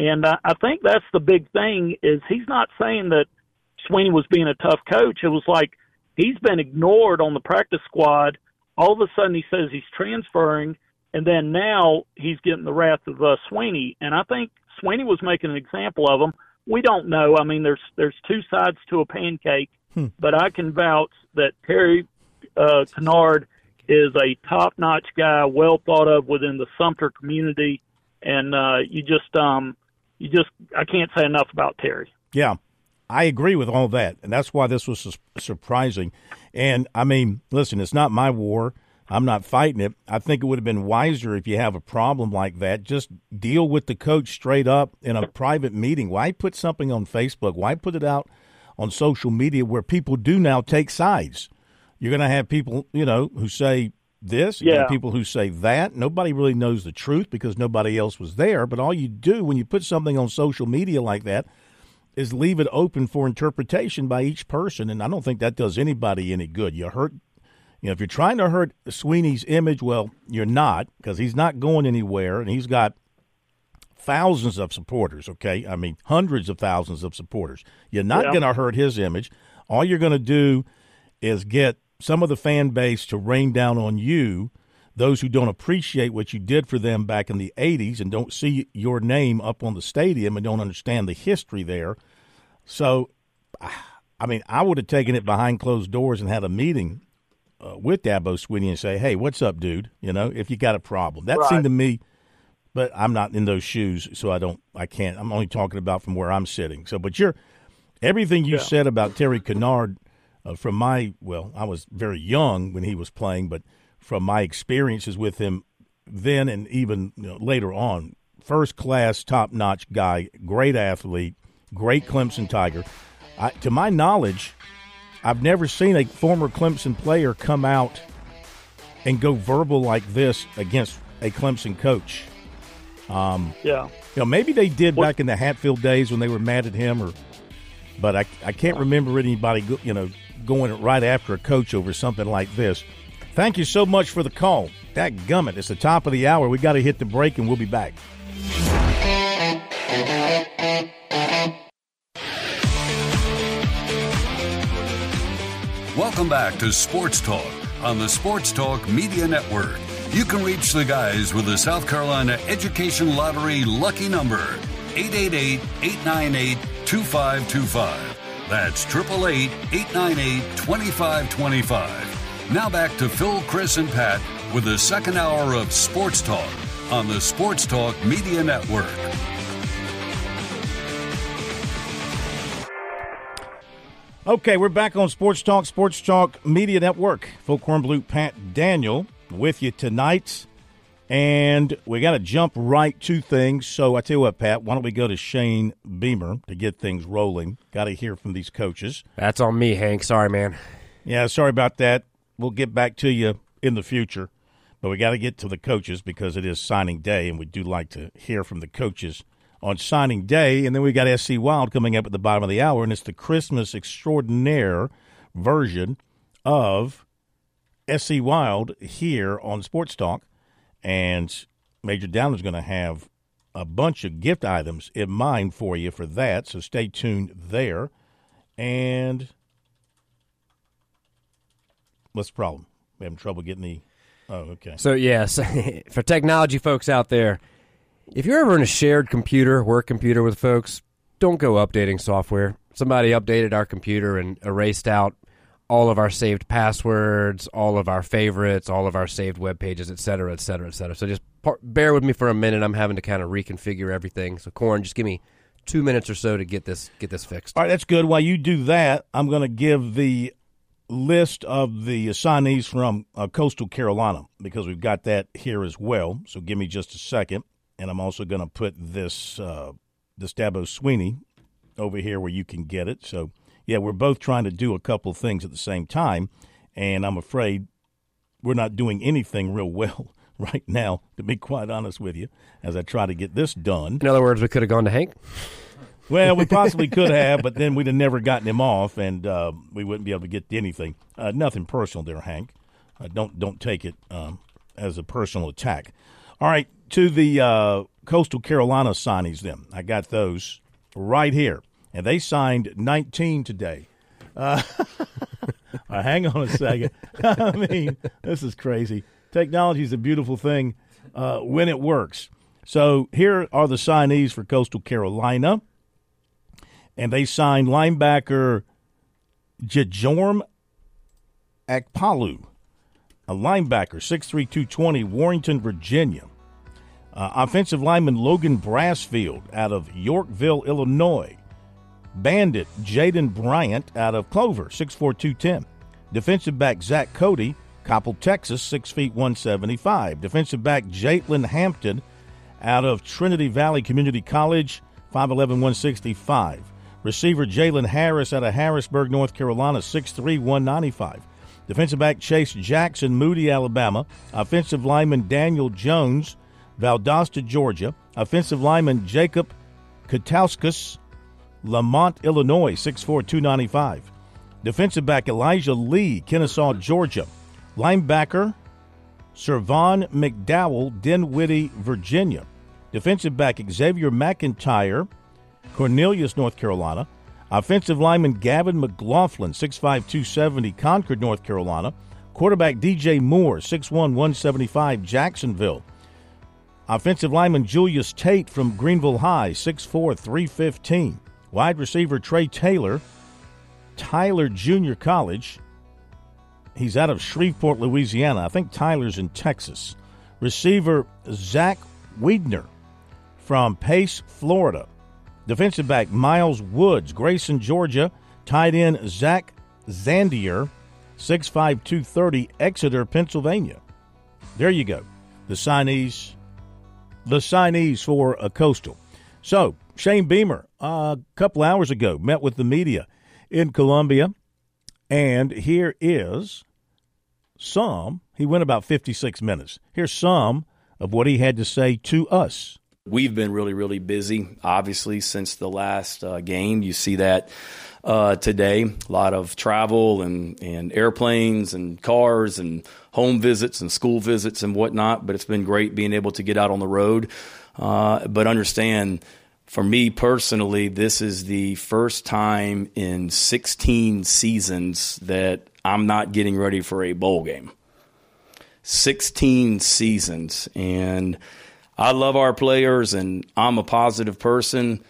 and I, I think that's the big thing is he's not saying that Swinney was being a tough coach. It was like he's been ignored on the practice squad. All of a sudden he says he's transferring, and then now he's getting the wrath of uh, Swinney. And I think Swinney was making an example of him. We don't know. I mean, there's there's two sides to a pancake, But I can vouch that Terry uh, Kinard is a top-notch guy, well thought of within the Sumter community, and uh, you just um, you just I can't say enough about Terry. Yeah, I agree with all that, and that's why this was su- surprising. And I mean, listen, it's not my war. I'm not fighting it. I think it would have been wiser if you have a problem like that, just deal with the coach straight up in a private meeting. Why put something on Facebook? Why put it out on social media where people do now take sides? You're going to have people, you know, who say this, Yeah. people who say that. Nobody really knows the truth because nobody else was there. But all you do when you put something on social media like that is leave it open for interpretation by each person, and I don't think that does anybody any good. You hurt, you know, if you're trying to hurt Swinney's image, well, you're not because he's not going anywhere, and he's got thousands of supporters. Okay, I mean hundreds of thousands of supporters. You're not Yeah. going to hurt his image. All you're going to do is get some of the fan base to rain down on you. Those who don't appreciate what you did for them back in the 80s and don't see your name up on the stadium and don't understand the history there. So, I mean, I would have taken it behind closed doors and had a meeting uh, with Dabo Swinney and say, "Hey, what's up, dude? You know, if you got a problem." That Right. seemed to me, but I'm not in those shoes, so I don't, I can't. I'm only talking about from where I'm sitting. So, but you're everything you Yeah. said about Terry Kinard, uh, from my well, I was very young when he was playing, but from my experiences with him then and even you know, later on, first class, top notch guy, great athlete, great Clemson Tiger. I, to my knowledge, I've never seen a former Clemson player come out and go verbal like this against a Clemson coach. Um, Yeah. you know, maybe they did back in the Hatfield days when they were mad at him, or but I, I can't remember anybody go, you know going right after a coach over something like this. Thank you so much for the call. That gummit, it's the top of the hour. We got to hit the break, and we'll be back. Welcome back to Sports Talk on the Sports Talk Media Network. You can reach the guys with the South Carolina Education Lottery lucky number 888 898 2525. That's 888 898 2525. Now back to Phil, Chris, and Pat with the second hour of Sports Talk on the Sports Talk Media Network. Okay, we're back on Sports Talk, Sports Talk Media Network. Phil Kornblut, Pat Daniel with you tonight. And we got to jump right to things. So I tell you what, Pat, why don't we go to Shane Beamer to get things rolling? Got to hear from these coaches. That's on me, Hank. Sorry, man. Yeah, sorry about that. We'll get back to you in the future. But we got to get to the coaches because it is signing day, and we do like to hear from the coaches on signing day. And then we got SC Wild coming up at the bottom of the hour, and it's the Christmas extraordinaire version of SC Wild here on Sports Talk. And Major Downer's going to have a bunch of gift items in mind for you for that. So stay tuned there. And what's the problem? We having trouble getting the. Oh, okay. So, yes, for technology folks out there, if you're ever in a shared computer, work computer with folks, don't go updating software. Somebody updated our computer and erased out all of our saved passwords, all of our favorites, all of our saved web pages, et cetera, et cetera, et cetera. So just par- bear with me for a minute. I'm having to kind of reconfigure everything. So, Corn, just give me two minutes or so to get this get this fixed. All right, that's good. While you do that, I'm going to give the list of the assignees from uh, Coastal Carolina because we've got that here as well. So give me just a second, and I'm also going to put this uh, this Dabo Swinney over here where you can get it. So yeah, we're both trying to do a couple things at the same time, and I'm afraid we're not doing anything real well right now, to be quite honest with you, as I try to get this done. In other words, we could have gone to Hank. Well, we possibly could have, but then we'd have never gotten him off, and uh, we wouldn't be able to get to anything. Uh, nothing personal there, Hank. Uh, don't don't take it um, as a personal attack. All right, to the uh, Coastal Carolina signings. Then I got those right here, and they signed 19 today. Uh, hang on a second. I mean, this is crazy. Technology is a beautiful thing uh, when it works. So here are the signees for Coastal Carolina and they signed linebacker Jajorm Akpalu, a linebacker, 6'3", 220, Warrenton, Virginia. Uh, offensive lineman Logan Brassfield out of Yorkville, Illinois. Bandit Jaden Bryant out of Clover, 6'4", 210. Defensive back Zach Cody, Coppell, Texas, 6 feet 175. Defensive back Jalen Hampton out of Trinity Valley Community College, 5'11", 165. Receiver Jalen Harris out of Harrisburg, North Carolina, 6'3, 195. Defensive back Chase Jackson, Moody, Alabama. Offensive lineman Daniel Jones, Valdosta, Georgia. Offensive lineman Jacob Katauskas, Lemont, Illinois, 6'4, 295. Defensive back Elijah Lee, Kennesaw, Georgia. Linebacker Servon McDowell, Dinwiddie, Virginia. Defensive back Xavier McIntyre, Cornelius, North Carolina. Offensive lineman Gavin McLaughlin, 6'5, 270, Concord, North Carolina. Quarterback DJ Moore, 6'1, 175, Jacksonville. Offensive lineman Julius Tate from Greenville High, 6'4, 315. Wide receiver Trey Taylor, Tyler Junior College. He's out of Shreveport, Louisiana. I think Tyler's in Texas. Receiver Zach Wiedner from Pace, Florida. Defensive back Miles Woods, Grayson, Georgia. Tight end Zach Zandier, 6'5, 230, Exeter, Pennsylvania. There you go. The signees, the signees for a coastal. So Shane Beamer, a couple hours ago, met with the media in Columbia. and here is some. He went about 56 minutes. Here's some of what he had to say to us. We've been really, really busy, obviously, since the last uh, game. You see that uh, today. A lot of travel and, and airplanes and cars and home visits and school visits and whatnot. But it's been great being able to get out on the road. Uh, but understand, for me personally, this is the first time in 16 seasons that I'm not getting ready for a bowl game. 16 seasons. And I love our players and I'm a positive person,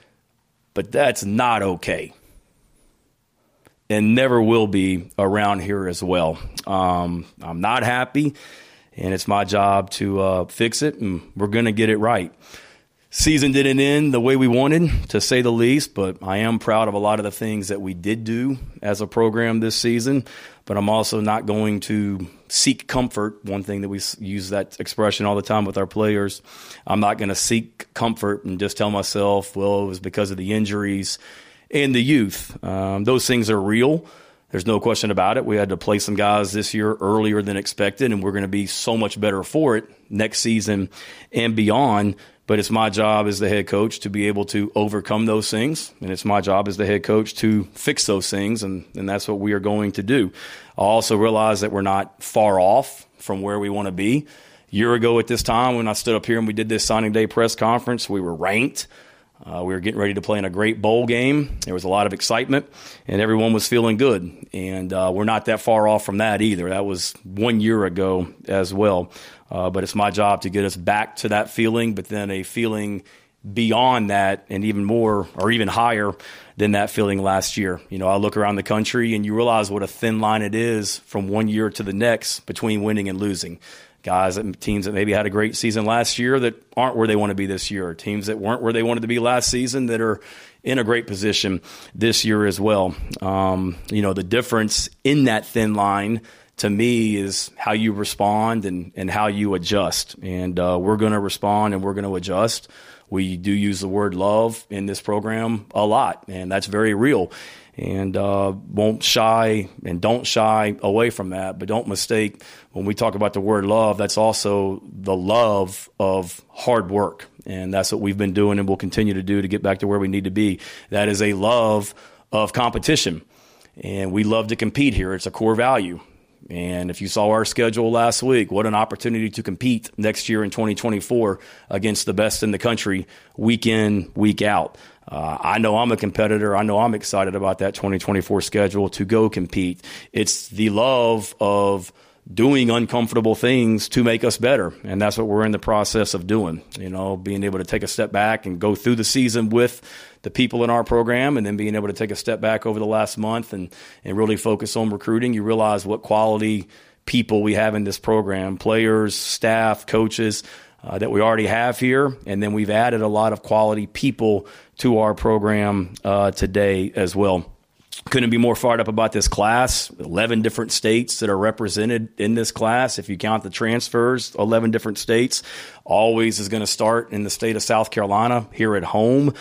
but that's not okay. and never will be around here as well. Um, I'm not happy, and it's my job to uh, fix it, and we're going to get it right. Season didn't end the way we wanted, to say the least, but I am proud of a lot of the things that we did do as a program this season. But I'm also not going to seek comfort. One thing that we use that expression all the time with our players. I'm not going to seek comfort and just tell myself, well, it was because of the injuries and the youth. Um, those things are real. There's no question about it. We had to play some guys this year earlier than expected, and we're going to be so much better for it next season and beyond. But it's my job as the head coach to be able to overcome those things. And it's my job as the head coach to fix those things. And, and that's what we are going to do. I also realize that we're not far off from where we want to be. A year ago at this time, when I stood up here and we did this signing day press conference, we were ranked. Uh, we were getting ready to play in a great bowl game. There was a lot of excitement, and everyone was feeling good. And uh, we're not that far off from that either. That was one year ago as well. Uh, but it's my job to get us back to that feeling, but then a feeling beyond that and even more or even higher than that feeling last year. You know, I look around the country and you realize what a thin line it is from one year to the next between winning and losing guys, and teams that maybe had a great season last year that aren't where they want to be this year, teams that weren't where they wanted to be last season that are in a great position this year as well. Um, you know, the difference in that thin line to me is how you respond and, and how you adjust. And uh, we're going to respond and we're going to adjust. We do use the word love in this program a lot, and that's very real and uh, won't shy and don't shy away from that. But don't mistake when we talk about the word love, that's also the love of hard work. And that's what we've been doing and will continue to do to get back to where we need to be. That is a love of competition. And we love to compete here. It's a core value. And if you saw our schedule last week, what an opportunity to compete next year in 2024 against the best in the country, week in, week out. Uh, I know I'm a competitor. I know I'm excited about that 2024 schedule to go compete. It's the love of doing uncomfortable things to make us better. And that's what we're in the process of doing. You know, being able to take a step back and go through the season with the people in our program and then being able to take a step back over the last month and, and really focus on recruiting. You realize what quality people we have in this program players, staff, coaches. Uh, that we already have here, and then we've added a lot of quality people to our program uh, today as well. Couldn't be more fired up about this class. 11 different states that are represented in this class. If you count the transfers, 11 different states. Always is going to start in the state of South Carolina here at home,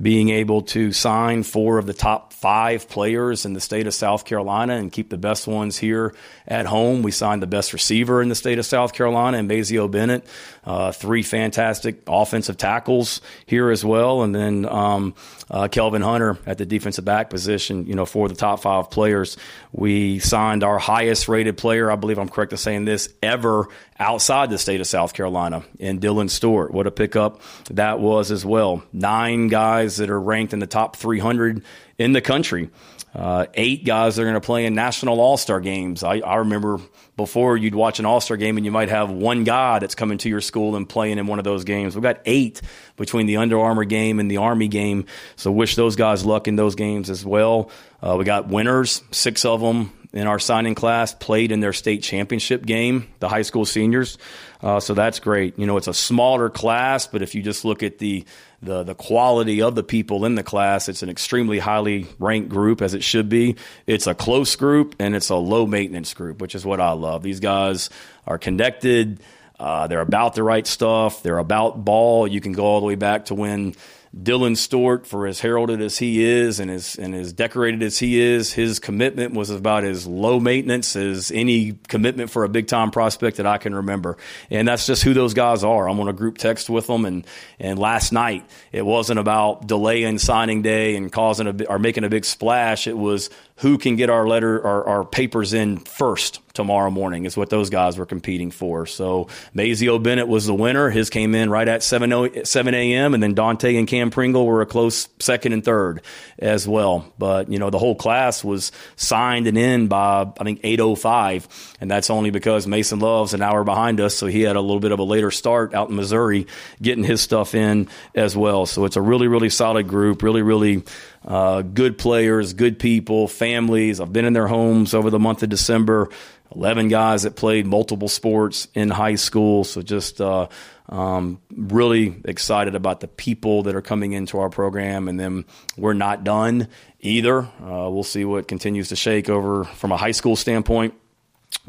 being able to sign four of the top five players in the state of South Carolina and keep the best ones here at home. We signed the best receiver in the state of South Carolina, and Mazeo Bennett. Uh, three fantastic offensive tackles here as well, and then um, uh, Kelvin Hunter at the defensive back position. You know, for the top five players, we signed our highest rated player. I believe I'm correct in saying this ever outside the state of South Carolina in Dylan Stewart. What a pickup that was as well. Nine guys that are ranked in the top 300 in the country. Uh, eight guys that are going to play in national all star games. I, I, remember before you'd watch an all star game and you might have one guy that's coming to your school and playing in one of those games. We've got eight between the Under Armour game and the Army game. So wish those guys luck in those games as well. Uh, we got winners, six of them in our signing class played in their state championship game, the high school seniors. Uh, so that's great. You know, it's a smaller class, but if you just look at the, the the quality of the people in the class, it's an extremely highly ranked group as it should be. It's a close group and it's a low maintenance group, which is what I love. These guys are connected. Uh, they're about the right stuff. They're about ball. You can go all the way back to when Dylan Stewart, for as heralded as he is and as and as decorated as he is, his commitment was about as low maintenance as any commitment for a big time prospect that I can remember. And that's just who those guys are. I'm on a group text with them, and and last night it wasn't about delaying signing day and causing a or making a big splash. It was who can get our letter our, our papers in first tomorrow morning is what those guys were competing for. So Mazeo Bennett was the winner. His came in right at 7, 7 a.m. And then Dante and Cam Pringle were a close second and third as well. But, you know, the whole class was signed and in by, I think, 8.05. And that's only because Mason Love's an hour behind us. So he had a little bit of a later start out in Missouri getting his stuff in as well. So it's a really, really solid group, really, really uh, good players, good people, families. I've been in their homes over the month of December. 11 guys that played multiple sports in high school. So just uh, um, really excited about the people that are coming into our program. And then we're not done either. Uh, we'll see what continues to shake over from a high school standpoint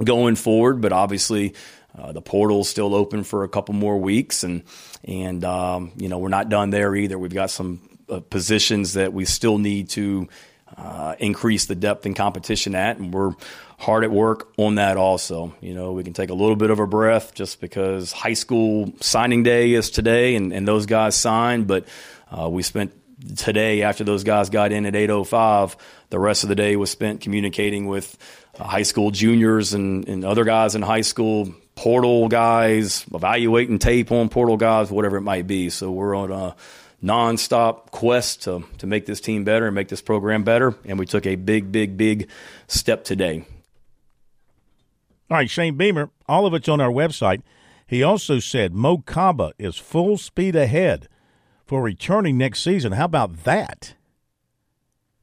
going forward. But obviously, uh, the portal's still open for a couple more weeks, and and um, you know we're not done there either. We've got some uh, positions that we still need to uh, increase the depth and competition at, and we're hard at work on that also. You know, we can take a little bit of a breath just because high school signing day is today, and, and those guys signed, but uh, we spent today after those guys got in at 805 the rest of the day was spent communicating with uh, high school juniors and, and other guys in high school portal guys evaluating tape on portal guys whatever it might be so we're on a nonstop quest to, to make this team better and make this program better and we took a big big big step today all right shane beamer all of it's on our website he also said mo kaba is full speed ahead for returning next season. How about that?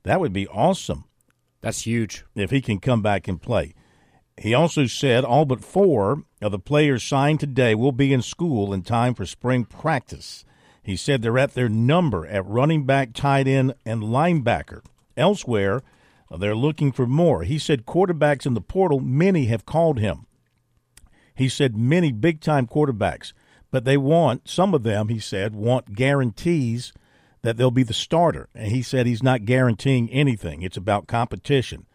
That would be awesome. That's huge. If he can come back and play. He also said all but four of the players signed today will be in school in time for spring practice. He said they're at their number at running back, tight end, and linebacker. Elsewhere, they're looking for more. He said quarterbacks in the portal, many have called him. He said many big time quarterbacks but they want some of them he said want guarantees that they'll be the starter. And he said he's not guaranteeing anything. It's about competition.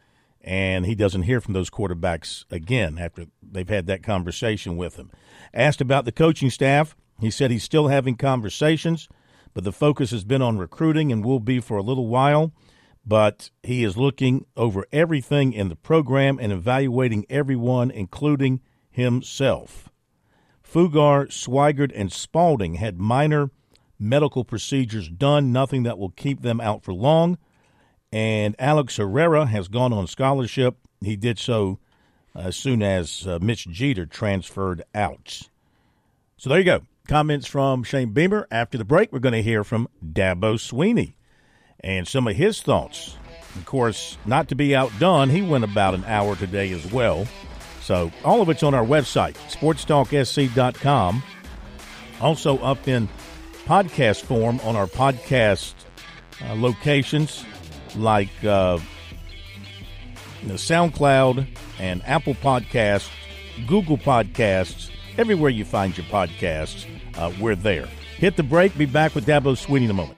And he doesn't hear from those quarterbacks again after they've had that conversation with him. Asked about the coaching staff he said he's still having conversations but the focus has been on recruiting and will be for a little while but he is looking over everything in the program and evaluating everyone including himself Fugar, Swigert, and Spalding had minor medical procedures done, nothing that will keep them out for long. And Alex Herrera has gone on scholarship. He did so as soon as uh, Mitch Jeter transferred out. So there you go. Comments from Shane Beamer. After the break, we're going to hear from Dabo Swinney and some of his thoughts. Of course, not to be outdone, he went about an hour today as well. So all of it's on our website, sportstalksc.com. Also up in podcast form on our podcast uh, locations like uh, SoundCloud and Apple Podcasts, Google Podcasts, everywhere you find your podcasts, uh, we're there. Hit the break. Be back with Dabo Swinney in a moment.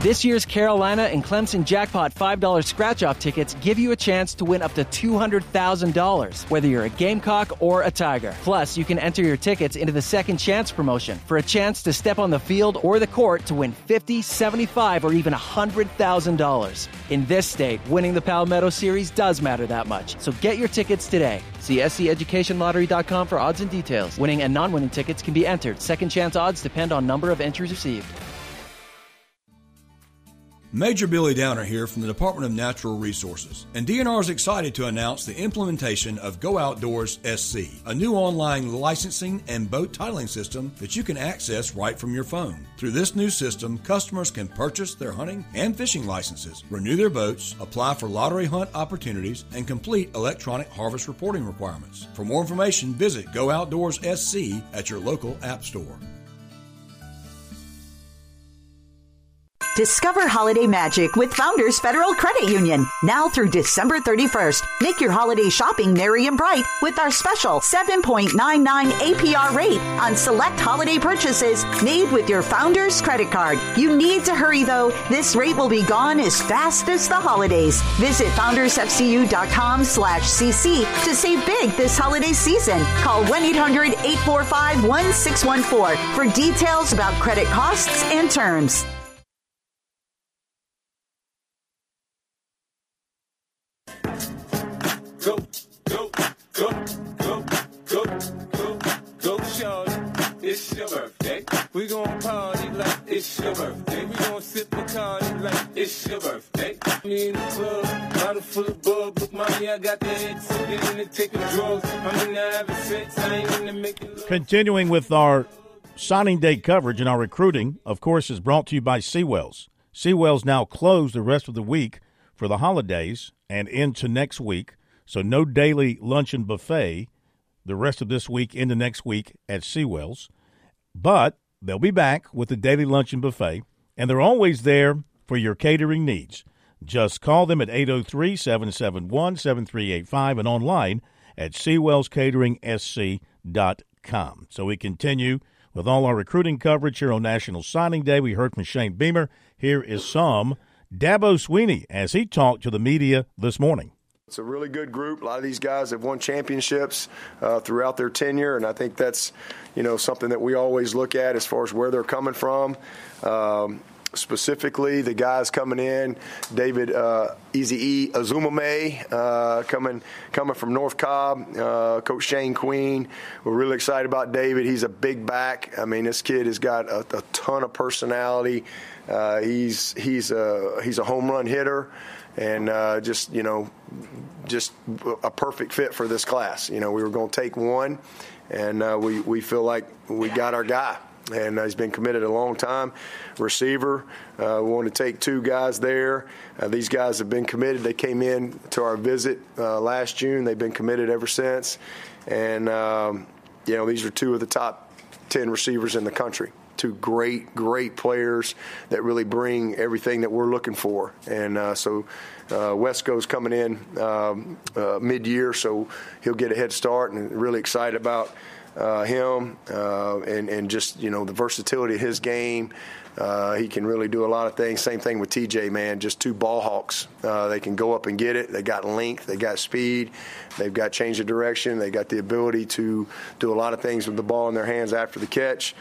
This year's Carolina and Clemson Jackpot $5 scratch off tickets give you a chance to win up to $200,000, whether you're a Gamecock or a Tiger. Plus, you can enter your tickets into the Second Chance promotion for a chance to step on the field or the court to win $50, $75, or even $100,000. In this state, winning the Palmetto Series does matter that much, so get your tickets today. See SCEducationLottery.com for odds and details. Winning and non winning tickets can be entered. Second chance odds depend on number of entries received. Major Billy Downer here from the Department of Natural Resources, and DNR is excited to announce the implementation of Go Outdoors SC, a new online licensing and boat titling system that you can access right from your phone. Through this new system, customers can purchase their hunting and fishing licenses, renew their boats, apply for lottery hunt opportunities, and complete electronic harvest reporting requirements. For more information, visit Go Outdoors SC at your local app store. Discover holiday magic with Founders Federal Credit Union. Now through December 31st. Make your holiday shopping merry and bright with our special 7.99 APR rate on select holiday purchases made with your Founders credit card. You need to hurry though. This rate will be gone as fast as the holidays. Visit foundersfcu.com slash CC to save big this holiday season. Call 1-800-845-1614 for details about credit costs and terms. Continuing with our signing day coverage and our recruiting, of course, is brought to you by Seawells. Seawells now closed the rest of the week for the holidays and into next week. So no daily luncheon buffet the rest of this week into next week at Seawells. But they'll be back with the daily luncheon buffet, and they're always there for your catering needs. Just call them at 803 771 7385 and online at SeawellsCateringSC.com. So we continue with all our recruiting coverage here on National Signing Day. We heard from Shane Beamer. Here is some Dabo Swinney as he talked to the media this morning. It's a really good group. A lot of these guys have won championships uh, throughout their tenure, and I think that's, you know, something that we always look at as far as where they're coming from. Um, specifically, the guys coming in, David uh, Easy E Eziomume uh, coming coming from North Cobb, uh, Coach Shane Queen. We're really excited about David. He's a big back. I mean, this kid has got a, a ton of personality. Uh, he's he's a he's a home run hitter and uh, just you know, just a perfect fit for this class. You know, we were going to take one, and uh, we we feel like we got our guy. And he's been committed a long time. Receiver, uh, we want to take two guys there. Uh, these guys have been committed. They came in to our visit uh, last June. They've been committed ever since. And, um, you know, these are two of the top 10 receivers in the country two great, great players that really bring everything that we're looking for. And uh, so uh, Wesco's coming in um, uh, mid-year, so he'll get a head start, and really excited about uh, him uh, and and just you know the versatility of his game. Uh, he can really do a lot of things. Same thing with TJ, man. Just two ball hawks. Uh, they can go up and get it. They got length. They got speed. They've got change of direction. They got the ability to do a lot of things with the ball in their hands after the catch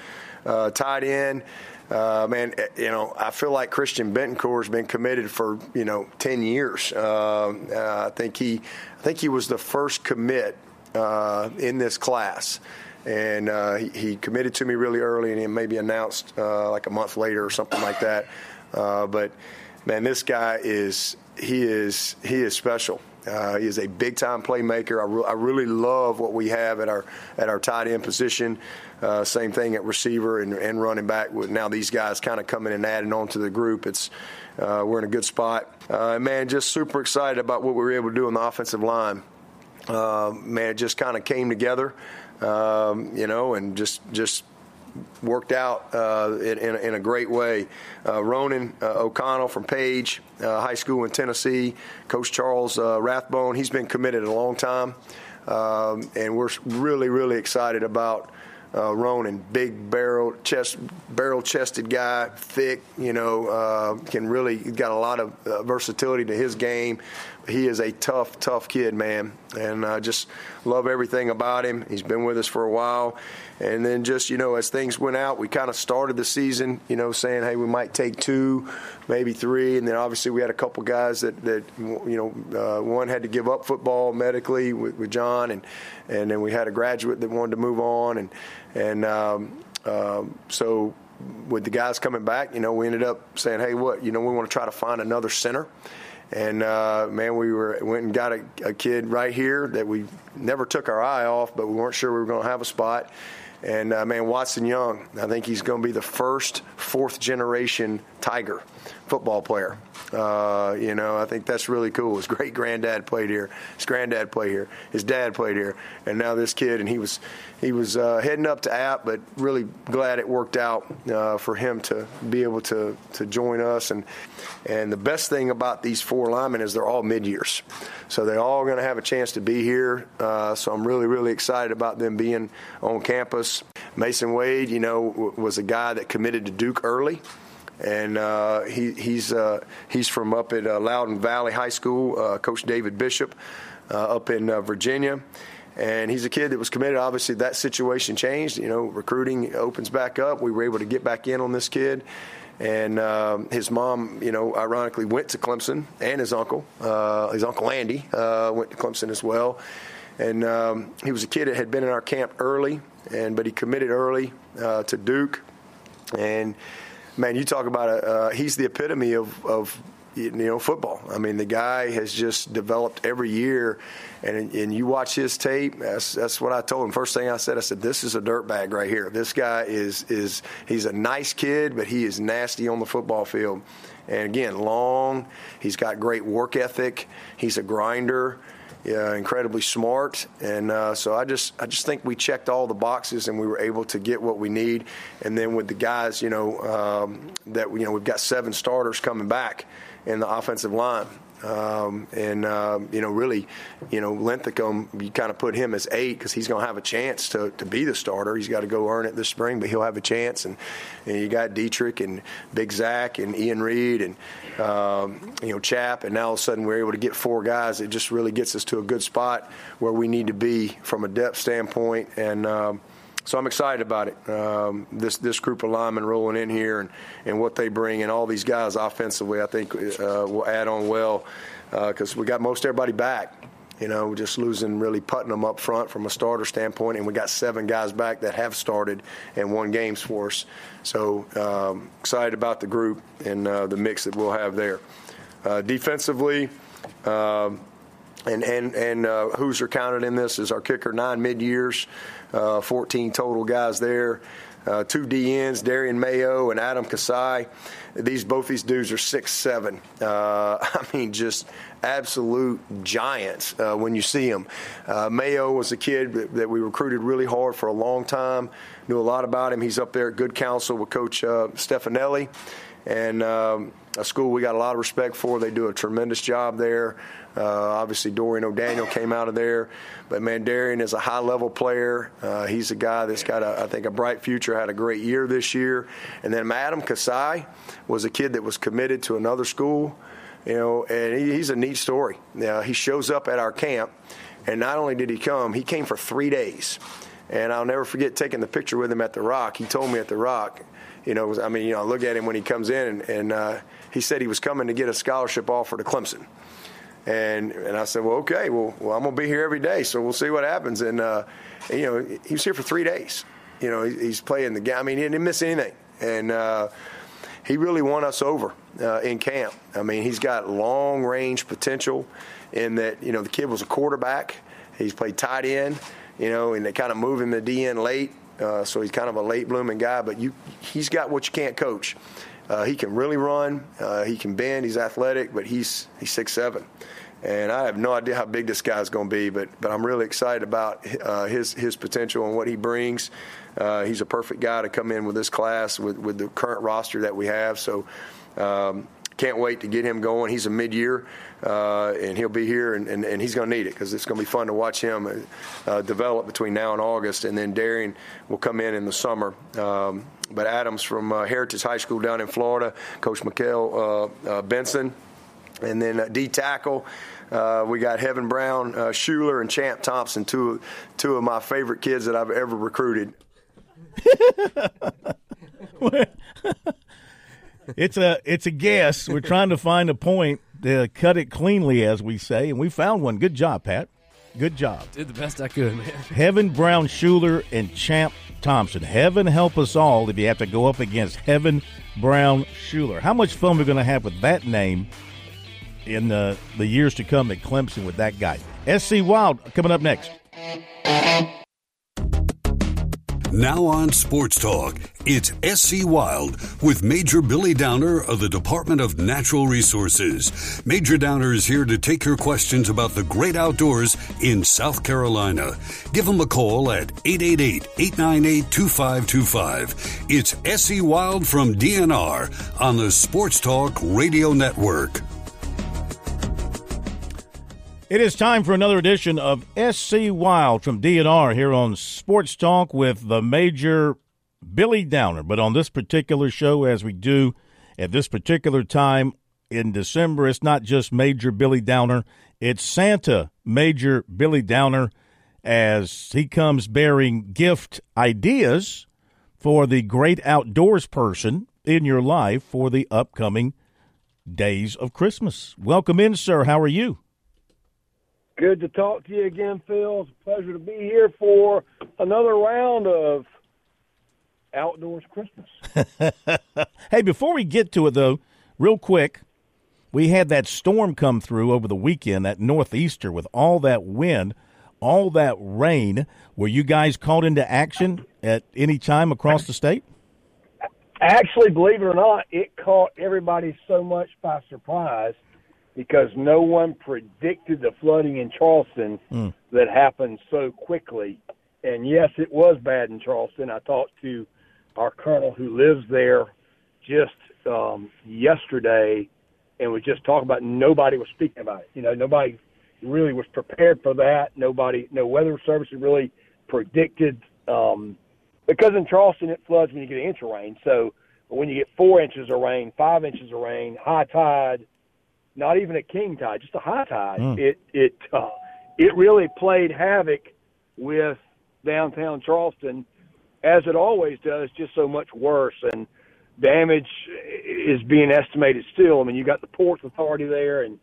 uh, tight end. Uh, man, eh, you know, I feel like Christian Bentancur has been committed for you know ten years. Uh, uh, I think he, I think he was the first commit uh, in this class, and uh, he, he, committed to me really early, and he maybe announced uh, like a month later or something like that. but man, this guy is he is he is special. Uh, he is a big time playmaker. I, re- I, really love what we have at our at our tight end position. Uh, same thing at receiver and, and, running back. With now these guys kind of coming and adding on to the group, it's uh, we're in a good spot. Uh, man, just super excited about what we were able to do on the offensive line. Uh, man, it just kind of came together, um, you know, and just just worked out uh, in, in, a great way. Uh, Ronan uh, O'Connell from Page uh, High School in Tennessee, Coach Charles uh, Rathbone, he's been committed a long time. Um, and we're really, really excited about uh, Ronan, big barrel chest, barrel chested guy, thick. You know, uh, can really got a lot of uh, versatility to his game. He is a tough, tough kid, man, and I just love everything about him. He's been with us for a while, and then just you know, as things went out, we kind of started the season, you know, saying, hey, we might take two, maybe three, and then obviously we had a couple guys that that you know, uh, one had to give up football medically with, with John, and and then we had a graduate that wanted to move on, and and um, um, so with the guys coming back, you know, we ended up saying, hey, what, you know, we want to try to find another center. And uh, man, we were went and got a, a, kid right here that we never took our eye off, but we weren't sure we were going to have a spot. And uh, man, Watson Young, I think he's going to be the first fourth generation Tiger football player. Uh, you know, I think that's really cool. His great granddad played here. His granddad played here. His dad played here, and now this kid. And he was he was uh, heading up to App, but really glad it worked out uh, for him to be able to to join us. And and the best thing about these four linemen is they're all mid years, so they're all going to have a chance to be here. Uh, so I'm really really excited about them being on campus. Mason Wade, you know, was a guy that committed to Duke early and uh, he, he's uh, he's from up at uh, Loudoun Valley High School. Uh, Coach David Bishop uh, up in uh, Virginia, and he's a kid that was committed. Obviously, that situation changed. You know, recruiting opens back up. We were able to get back in on this kid. And um, his mom, you know, ironically went to Clemson, and his uncle, his uncle Andy, went to Clemson as well. And um, he was a kid that had been in our camp early, and but he committed early to Duke, and man, you talk about a, uh, he's the epitome of, of you know football. I mean, the guy has just developed every year, and and you watch his tape. That's that's what I told him. First thing I said, I said, "This is a dirtbag right here. This guy is is he's a nice kid, but he is nasty on the football field." And again, long. He's got great work ethic. He's a grinder yeah, incredibly smart, and uh, so I just I just think we checked all the boxes and we were able to get what we need. And then with the guys, you know, um, that you know we've got seven starters coming back in the offensive line. Um, and uh, you know, really, you know, Linthicum, you kind of put him as eight because he's going to have a chance to, to be the starter. He's got to go earn it this spring, but he'll have a chance. And, and you got Dietrick and Big Zach and Ian Reed and um, you know Chap, and now all of a sudden we're able to get four guys. It just really gets us to a good spot where we need to be from a depth standpoint. And um, so I'm excited about it. Um, this this group of linemen rolling in here and, and what they bring, and all these guys offensively, I think uh, will add on well because uh, we got most everybody back. You know, just losing really Putnam up front from a starter standpoint, and we got seven guys back that have started and won games for us. So um, excited about the group and uh, the mix that we'll have there. Uh, defensively. Um, and and and uh, Hauser counted in this as our kicker nine mid years, uh, 14 total guys there. Uh, two DNs, Darian Mayo and Adam Kasai. These both these dudes are six seven. Uh, I mean, just absolute giants uh, when you see them. Uh, Mayo was a kid that, that, we recruited really hard for a long time. Knew a lot about him. He's up there at good counsel with Coach uh, Stefanelli, and um, a school we got a lot of respect for. They do a tremendous job there. Uh, obviously, Dorian O'Daniel came out of there, but man, Darian is a high-level player. Uh, he's a guy that's got, a, I think, a bright future. Had a great year this year, and then Adam Kasai was a kid that was committed to another school. You know, and he, he's a neat story. Now, he shows up at our camp, and not only did he come, he came for three days. And I'll never forget taking the picture with him at the Rock. He told me at the Rock, you know, I mean, you know, I look at him when he comes in, and, and uh, he said he was coming to get a scholarship offer to Clemson. And and I said, well, okay, well, well I'm gonna be here every day, so we'll see what happens. And, uh, you know, he was here for three days. You know, he, he's playing the game. I mean, he didn't miss anything, and uh, he really won us over uh, in camp. I mean, he's got long range potential in that. You know, the kid was a quarterback. He's played tight end. You know, and they kind of move him to DN late, uh, so he's kind of a late blooming guy. But you, he's got what you can't coach. Uh, he can really run. Uh, he can bend. He's athletic, but he's he's six seven, and I have no idea how big this guy's going to be. But but I'm really excited about uh, his his potential and what he brings. Uh, he's a perfect guy to come in with this class with with the current roster that we have. So. Um, can't wait to get him going. He's a mid-year, uh, and he'll be here, and, and, and he's going to need it because it's going to be fun to watch him uh, develop between now and August. And then Darian will come in in the summer. Um, but Adams from uh, Heritage High School down in Florida, Coach Mikael uh, uh, Benson, and then uh, D tackle. Uh, we got Heaven Brown, uh, Schuler, and Champ Thompson, two two of my favorite kids that I've ever recruited. it's a it's a guess. We're trying to find a point to cut it cleanly, as we say, and we found one. Good job, Pat. Good job. Did the best I could, man. Heaven Brown Schuler and Champ Thompson. Heaven help us all if you have to go up against Heaven Brown Schuler. How much fun we're going to have with that name in the, the years to come at Clemson with that guy. SC Wild coming up next. Now on Sports Talk, it's SC Wild with Major Billy Downer of the Department of Natural Resources. Major Downer is here to take your questions about the great outdoors in South Carolina. Give him a call at 888-898-2525. It's SC Wild from DNR on the Sports Talk Radio Network. It is time for another edition of SC Wild from DNR here on Sports Talk with the major Billy Downer. But on this particular show, as we do at this particular time in December, it's not just Major Billy Downer, it's Santa Major Billy Downer as he comes bearing gift ideas for the great outdoors person in your life for the upcoming days of Christmas. Welcome in, sir. How are you? Good to talk to you again, Phil. It's a pleasure to be here for another round of Outdoors Christmas. hey, before we get to it, though, real quick, we had that storm come through over the weekend, that northeaster with all that wind, all that rain. Were you guys called into action at any time across the state? Actually, believe it or not, it caught everybody so much by surprise because no one predicted the flooding in Charleston Mm. that happened so quickly. And yes, it was bad in Charleston. I talked to our colonel who lives there just um, yesterday and was just talking about nobody was speaking about it. You know, nobody really was prepared for that. Nobody, no weather service had really predicted um, because in Charleston it floods when you get an inch of rain. So when you get four inches of rain, five inches of rain, high tide, not even a king tide, just a high tide. Mm. It it uh, it really played havoc with downtown Charleston, as it always does, just so much worse. And damage is being estimated still. I mean, you got the Ports Authority there, and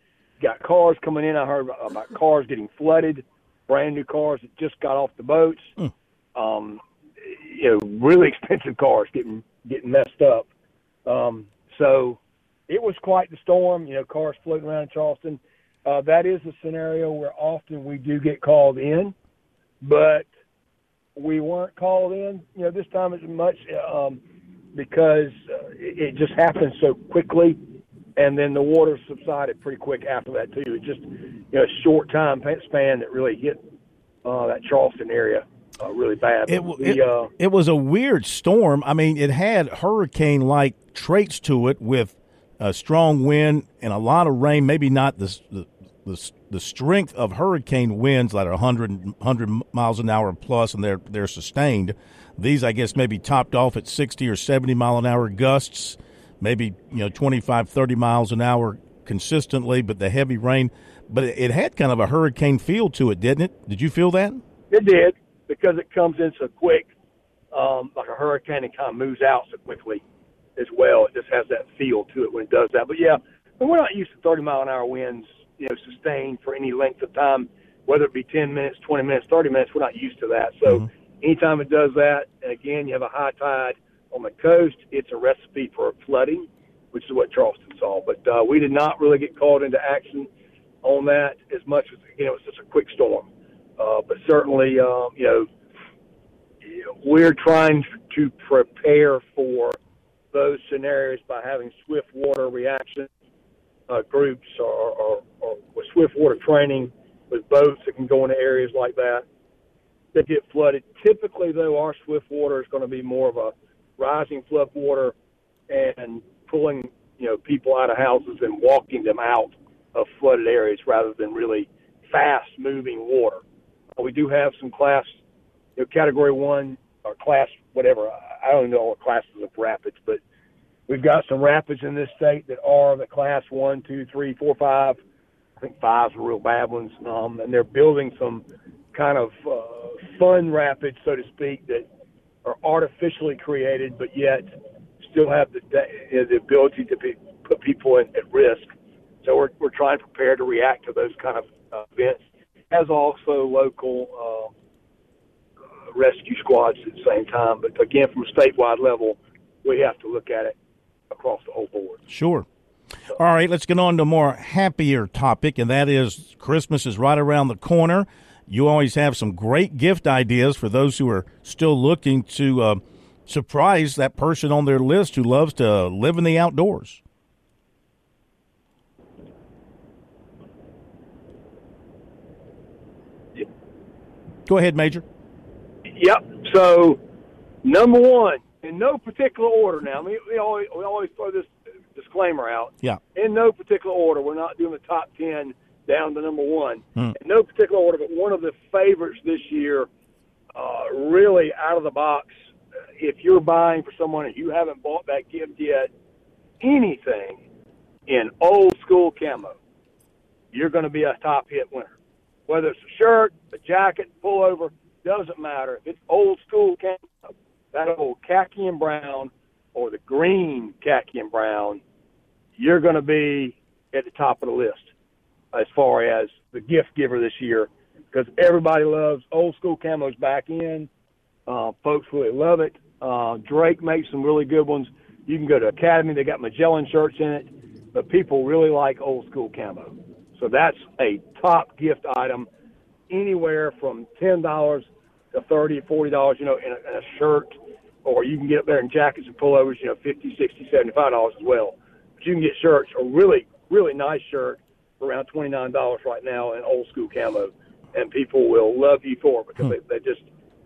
you got cars coming in. I heard about cars getting flooded, brand new cars that just got off the boats. Um, you know, really expensive cars getting getting messed up. Um, so it was quite the storm. You know, cars floating around in Charleston. Uh, that is a scenario where often we do get called in, but we weren't called in. You know, this time as much um, because uh, it, it just happened so quickly, and then the water subsided pretty quick after that too. It just you know a short time span that really hit uh, that Charleston area uh, really bad. It, But it, uh, it was a weird storm. I mean, it had hurricane like traits to it with a strong wind and a lot of rain, maybe not the, the, the, the strength of hurricane winds that are 100, 100 miles an hour plus and they're, they're sustained. These, I guess, maybe topped off at 60 or 70 mile an hour gusts, maybe, you know, 25, 30 miles an hour consistently, but the heavy rain. But it, it had kind of a hurricane feel to it, didn't it? Did you feel that? It did because it comes in so quick, um, like a hurricane, and kind of moves out so quickly as well. It just has that feel to it when it does that. But yeah, but we're not used to 30 mile an hour winds, you know, sustained for any length of time, whether it be 10 minutes, 20 minutes, 30 minutes. We're not used to that. So anytime it does that, and again, you have a high tide on the coast, it's a recipe for flooding, which is what Charleston saw. But uh, we did not really get called into action on that as much as again it was just a quick storm. Uh, but certainly, um, you know, we're trying to prepare for those scenarios by having swift water reaction uh, groups or, or, or with swift water training with boats that can go into areas like that that get flooded. Typically, though, our swift water is going to be more of a rising flood water and pulling you know people out of houses and walking them out of flooded areas rather than really fast moving water. Uh, We do have some class, you know, category one or class whatever. I don't know what classes of rapids, but we've got some rapids in this state that are the class one, two, three, four, five. I think five's the real bad ones, um, and they're building some kind of uh, fun rapids, so to speak, that are artificially created, but yet still have the the ability to be, put people in, at risk. So we're we're trying to prepare to react to those kind of uh, events. as also local uh, rescue squads at the same time. But again, from a statewide level, we have to look at it across the whole board. Sure. All right, let's get on to a more happier topic, and that is Christmas is right around the corner. You always have some great gift ideas for those who are still looking to uh, surprise that person on their list who loves to live in the outdoors. Go ahead, Major. Yep. So, number one, in no particular order. Now, we, we always we always throw this disclaimer out. Yeah. In no particular order. We're not doing the top ten down to number one. Hmm. In no particular order, but one of the favorites this year, uh, really out of the box. If you're buying for someone and you haven't bought that gift yet, anything in old school camo, you're going to be a top hit winner. Whether it's a shirt, a jacket, pullover, doesn't matter. If it's old school camo, that old khaki and brown or the green khaki and brown, you're going to be at the top of the list as far as the gift giver this year because everybody loves old school camos back in. Uh, folks really love it. Uh, Drake makes some really good ones. You can go to Academy; they got Magellan shirts in it, but people really like old school camo. So that's a top gift item, anywhere from ten dollars to thirty, forty dollars. You know, in a, in a shirt, or you can get up there in jackets and pullovers. You know, fifty, sixty, seventy-five dollars as well. But you can get shirts, a really, really nice shirt for around twenty nine dollars right now in old school camo, and people will love you for it because hmm. they, they just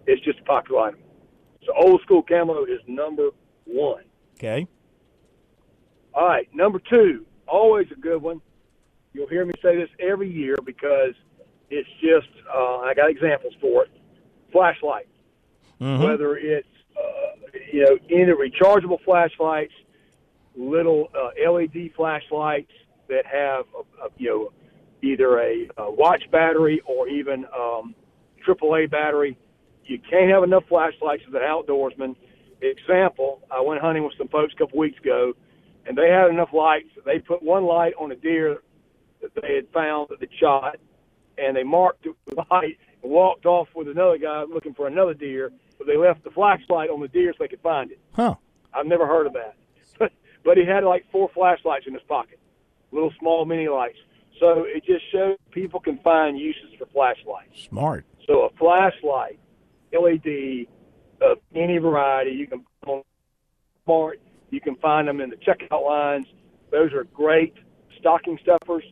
it's just a popular item. So old school camo is number one. Okay. All right, number two, always a good one. You'll hear me say this every year because it's just uh, I got examples for it. Flashlight, Mhm. whether it's uh, you know any rechargeable flashlights, little uh, LED flashlights that have a, a, you know either a, a watch battery or even um, AAA battery. You can't have enough flashlights as an outdoorsman. Example: I went hunting with some folks a couple weeks ago, and they had enough lights. They put one light on a deer that they had found that they shot, and they marked the light and walked off with another guy looking for another deer. But they left the flashlight on the deer so they could find it. Huh. I've never heard of that. But but he had like four flashlights in his pocket, little small mini lights. So it just shows people can find uses for flashlights. Smart. So a flashlight, LED of any variety, you can Smart. You can find them in the checkout lines. Those are great stocking stuffers,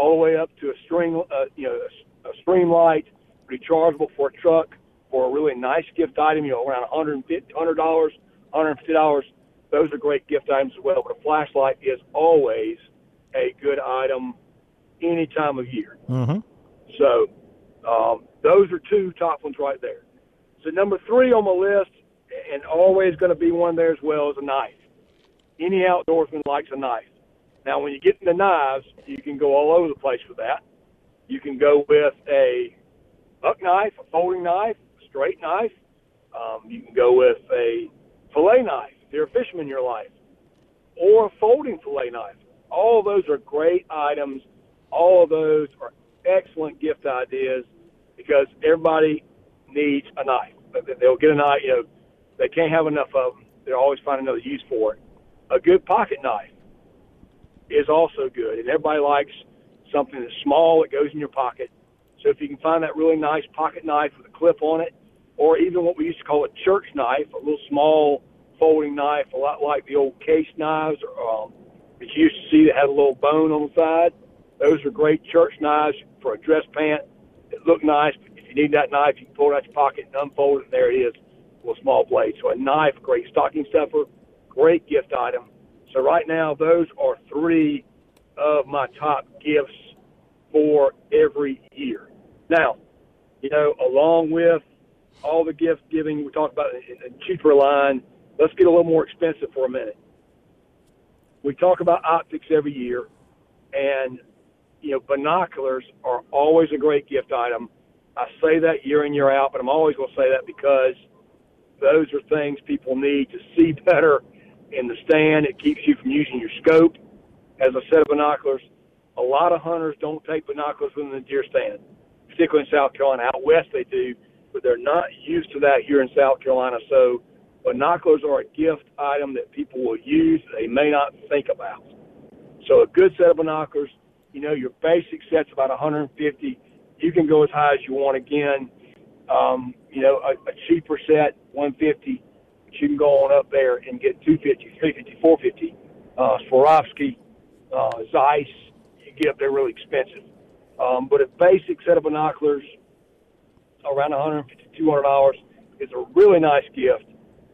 all the way up to a string, uh, you know, a, a Streamlight, rechargeable for a truck, or a really nice gift item. You know, around 150 hundred dollars, 150 dollars. Those are great gift items as well. But a flashlight is always a good item any time of year. Mm-hmm. So um, those are two top ones right there. So number three on my list, and always going to be one there as well, is a knife. Any outdoorsman likes a knife. Now, when you get into knives, you can go all over the place with that. You can go with a buck knife, a folding knife, a straight knife. Um, you can go with a fillet knife if you're a fisherman in your life, or a folding fillet knife. All those are great items. All of those are excellent gift ideas because everybody needs a knife. They'll get a knife, you know, they can't have enough of them. They'll always find another use for it. A good pocket knife is also good, and everybody likes something that's small that goes in your pocket. So if you can find that really nice pocket knife with a clip on it, or even what we used to call a church knife, a little small folding knife, a lot like the old case knives or, um, that you used to see that had a little bone on the side. Those are great church knives for a dress pant. It look nice. But if you need that knife, you can pull it out your pocket and unfold it, and there it is, a little small blade. So a knife, great stocking stuffer, great gift item. So right now, those are three of my top gifts for every year. Now, you know, along with all the gift giving we talked about in a cheaper line, let's get a little more expensive for a minute. We talk about optics every year, and you know, binoculars are always a great gift item. I say that year in year out, but I'm always going to say that because those are things people need to see better in the stand. It keeps you from using your scope. As a set of binoculars, a lot of hunters don't take binoculars within the deer stand. particularly in South Carolina. Out west they do, but they're not used to that here in South Carolina. So binoculars are a gift item that people will use that they may not think about. So a good set of binoculars, you know, your basic set's about 150. You can go as high as you want again. Um, you know, a, a cheaper set, 150. But you can go on up there and get 250, 350, 450. Uh, Swarovski, uh, Zeiss, you get up there really expensive. Um, but a basic set of binoculars, around 150 200 dollars, is a really nice gift,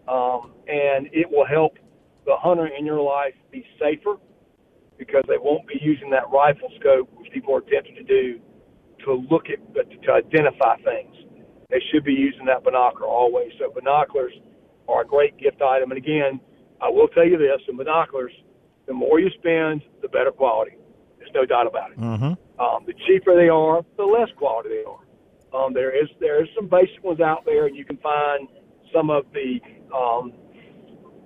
um, and it will help the hunter in your life be safer because they won't be using that rifle scope, which people are tempted to do, to look at to identify things. They should be using that binocular always. So binoculars are a great gift item. And again, I will tell you this: in binoculars, the more you spend, the better quality. There's no doubt about it. Mm-hmm. Um, the cheaper they are, the less quality they are. Um, there is there is some basic ones out there, and you can find some of the um,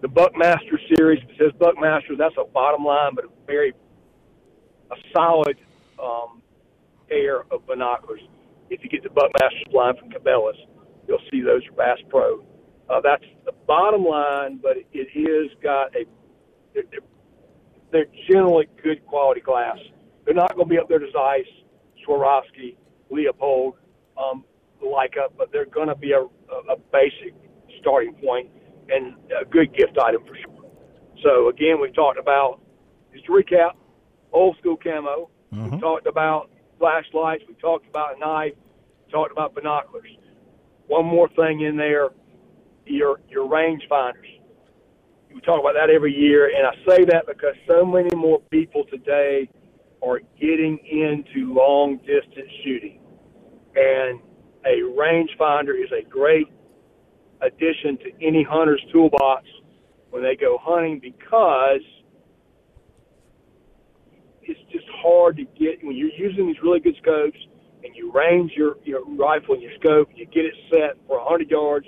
the Buckmaster series. If it says Buckmaster, that's a bottom line, but a very a solid um, pair of binoculars. If you get the Buckmaster line from Cabela's, you'll see those are Bass Pro. Uh, that's the bottom line, but it is got a they're, they're generally good quality glass. They're not going to be up there to Zeiss, Swarovski, Leupold, um, Leica, but they're going to be a, a, a basic starting point and a good gift item for sure. So again, we talked about just to recap, old school camo. Mm-hmm. We talked about flashlights. We talked about a knife. We talked about binoculars. One more thing in there, your your range finders. We talk about that every year, and I say that because so many more people today are getting into long distance shooting, and a rangefinder is a great addition to any hunter's toolbox when they go hunting because it's just hard to get when you're using these really good scopes and you range your, your rifle and your scope, you get it set for 100 yards,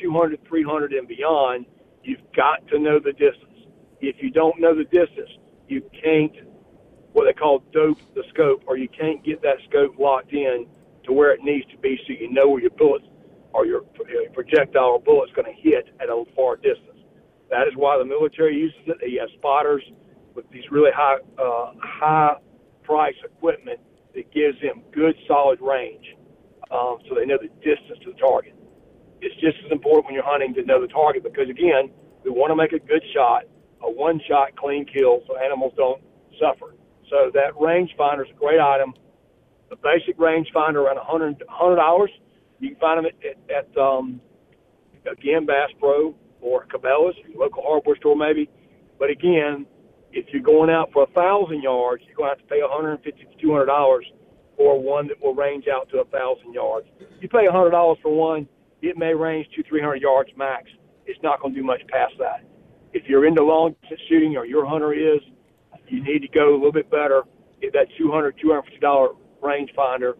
200, 300, and beyond. You've got to know the distance. If you don't know the distance, you can't what they call dope the scope, or you can't get that scope locked in to where it needs to be, so you know where your bullets or your projectile or bullet's going to hit at a far distance. That is why the military uses it. They have spotters with these really high uh, high price equipment that gives them good solid range, um, so they know the distance to the target. It's just as important when you're hunting to know the target because again, we want to make a good shot, a one shot clean kill, so animals don't suffer. So that rangefinder is a great item. The basic rangefinder around 100 100 hours. You can find them at, at, at um, again Bass Pro or Cabela's, local hardware store maybe. But again, if you're going out for a thousand yards, you're going to have to pay 150 to 200 dollars for one that will range out to a thousand yards. You pay 100 dollars for one, it may range two 300 yards max. It's not going to do much past that. If you're into long distance shooting or your hunter is, you need to go a little bit better. Get that 200 250 dollar rangefinder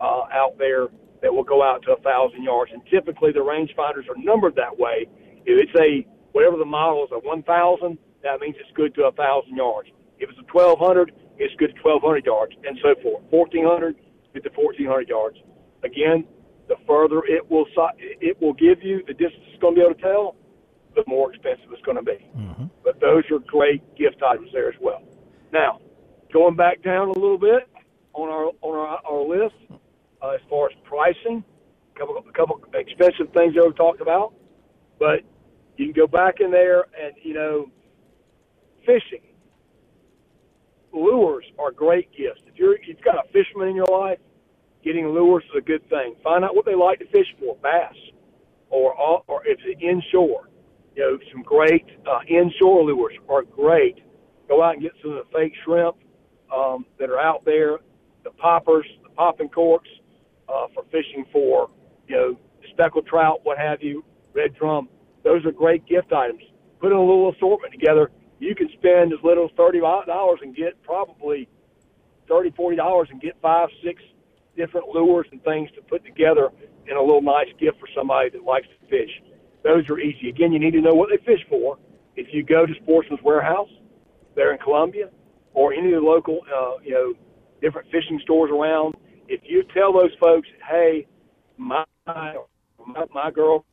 uh, out there that will go out to a thousand yards. And typically the rangefinders are numbered that way. If it's a whatever the model is, a 1,000, that means it's good to a thousand yards. If it's a 1,200, it's good to 1,200 yards, and so forth. 1,400, good to 1,400 yards. Again, the further it will it will give you, the distance it's going to be able to tell, the more expensive it's going to be. Mm-hmm. But those are great gift items there as well. Now, going back down a little bit on our on our, our list uh, as far as pricing, a couple a couple expensive things that we've talked about, but you can go back in there and you know, fishing lures are great gifts. If you're you've got a fisherman in your life, getting lures is a good thing. Find out what they like to fish for, bass, or or if it's inshore. You know, some great uh, inshore lures are great. Go out and get some of the fake shrimp um, that are out there, the poppers, the popping corks uh, for fishing for, you know, speckled trout, what have you, red drum. Those are great gift items. Put in a little assortment together. You can spend as little as thirty dollars and get probably thirty, forty dollars and get five, six different lures and things to put together in a little nice gift for somebody that likes to fish. Those are easy. Again, you need to know what they fish for. If you go to Sportsman's Warehouse, there in Columbia, or any of the local, uh, you know, different fishing stores around, if you tell those folks, hey, my my, my girl,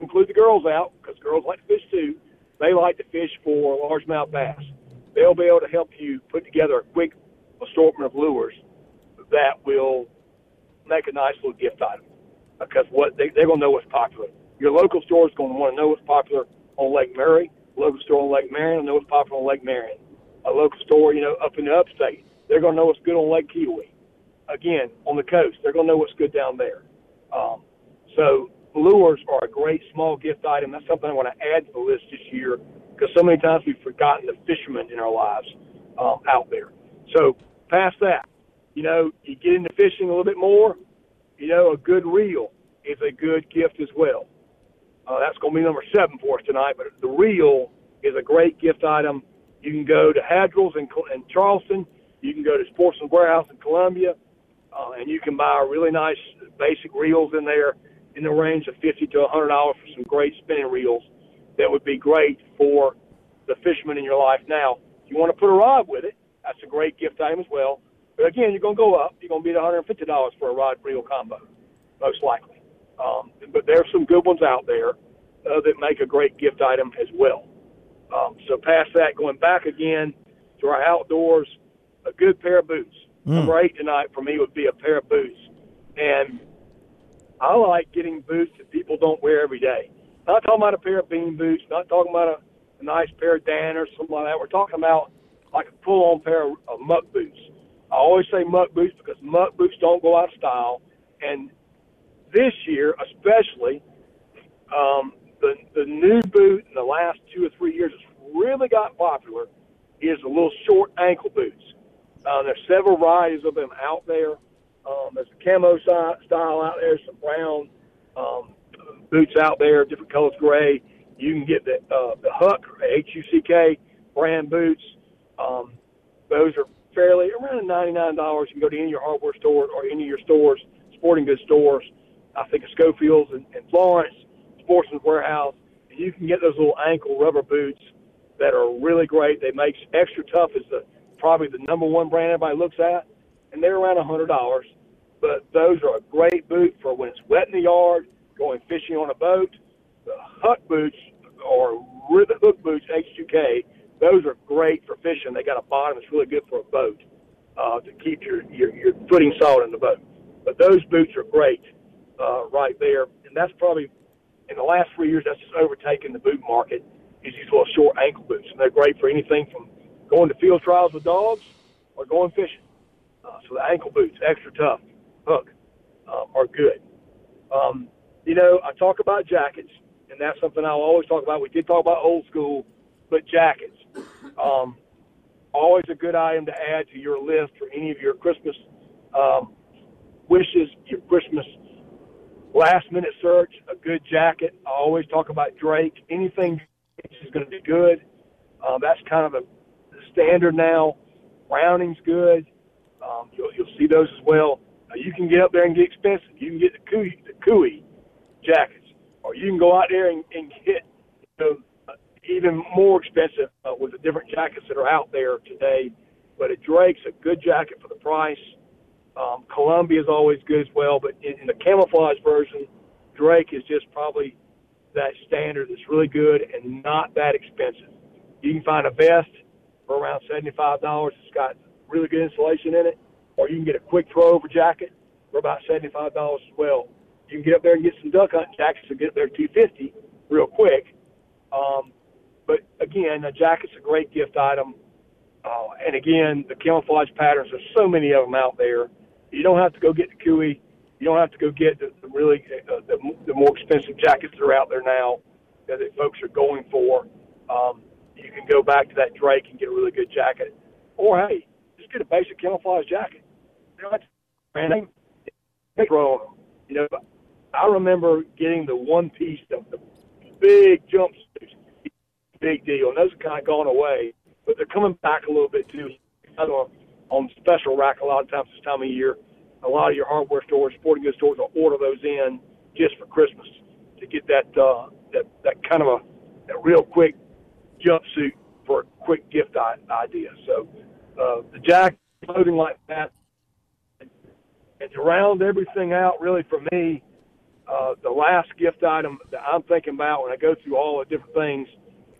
include the girls out because girls like to fish too. They like to fish for largemouth bass. They'll be able to help you put together a quick assortment of lures that will make a nice little gift item because what they, they're going to know what's popular. Your local store is going to want to know what's popular on Lake Murray. Local store on Lake Marion will know what's popular on Lake Marion. A local store, you know, up in the upstate, they're going to know what's good on Lake Keowee. Again, on the coast, they're going to know what's good down there. Um, so lures are a great small gift item. That's something I want to add to the list this year because so many times we've forgotten the fishermen in our lives um, out there. So past that, you know, you get into fishing a little bit more. You know, a good reel is a good gift as well. Uh, that's going to be number seven for us tonight. But the reel is a great gift item. You can go to Haddrell's in, in Charleston. You can go to Sportsman Warehouse in Columbia, uh, and you can buy really nice basic reels in there in the range of fifty to a hundred dollars for some great spinning reels that would be great for the fisherman in your life. Now, if you want to put a rod with it, that's a great gift item as well. But again, you're going to go up. You're going to be at $150 for a rod reel combo, most likely. Um, but there are some good ones out there uh, that make a great gift item as well. Um, so past that, going back again to our outdoors, a good pair of boots. Mm. Number eight tonight for me would be a pair of boots. And I like getting boots that people don't wear every day. Not talking about a pair of bean boots, not talking about a, a nice pair of Dan or something like that. We're talking about like a full-on pair of, of muck boots. I always say muck boots because muck boots don't go out of style. And this year, especially, um, the the new boot in the last two or three years has really got popular. Is the little short ankle boots. Uh, there's several varieties of them out there. Um, there's a camo style out there, some brown um, boots out there, different colors, gray. You can get the uh, the Huck H U C K brand boots. Um, those are fairly around ninety nine dollars. You can go to any of your hardware stores or any of your stores, sporting goods stores. I think of Schofield's and, and Florence, Sportsman's Warehouse, and you can get those little ankle rubber boots that are really great. They make XtraTuf is the probably the number one brand everybody looks at, and they're around a hundred dollars. But those are a great boot for when it's wet in the yard, going fishing on a boat. The Huck boots or the hook boots H2K, those are great for fishing. They got a bottom that's really good for a boat uh, to keep your, your your footing solid in the boat. But those boots are great uh, right there, and that's probably in the last three years that's just overtaken the boot market. Is these little short ankle boots, and they're great for anything from going to field trials with dogs or going fishing. Uh, so the ankle boots, XtraTuf, hook, um, are good. Um, you know, I talk about jackets, and that's something I'll always talk about. We did talk about old school, but jackets, um, always a good item to add to your list for any of your Christmas um, wishes, your Christmas last minute search. A good jacket. I always talk about Drake. Anything is going to be good. Uh, that's kind of a standard now. Browning's good. Um, you'll, you'll see those as well. Uh, you can get up there and get expensive. You can get the Kuiu, the Kuiu jackets, or you can go out there and, and get you know, even more expensive uh, with the different jackets that are out there today. But a Drake's a good jacket for the price. Um, Columbia is always good as well, but in, in the camouflage version, Drake is just probably that standard that's really good and not that expensive. You can find a vest for around seventy-five dollars. It's got really good insulation in it, or you can get a quick throw over jacket for about seventy-five dollars as well. You can get up there and get some duck hunting jackets and get up there two fifty real quick. Um, but again, a jacket's a great gift item. Uh, and again, the camouflage patterns, there's so many of them out there. You don't have to go get the Kuiu. You don't have to go get the, the really uh, the, the more expensive jackets that are out there now that, that folks are going for. Um, you can go back to that Drake and get a really good jacket. Or hey, just get a basic camouflage jacket. You know, that's brand name. Throw on them. You know, I remember getting the one piece, the, the big jumpsuits, big deal, and those have kind of gone away, but they're coming back a little bit too. Don't on special rack a lot of times this time of year. A lot of your hardware stores, sporting goods stores will order those in just for Christmas to get that uh, that that kind of a that real quick jumpsuit for a quick gift idea. So uh, the jacket, clothing like that, And to round everything out, really for me, uh, the last gift item that I'm thinking about when I go through all the different things,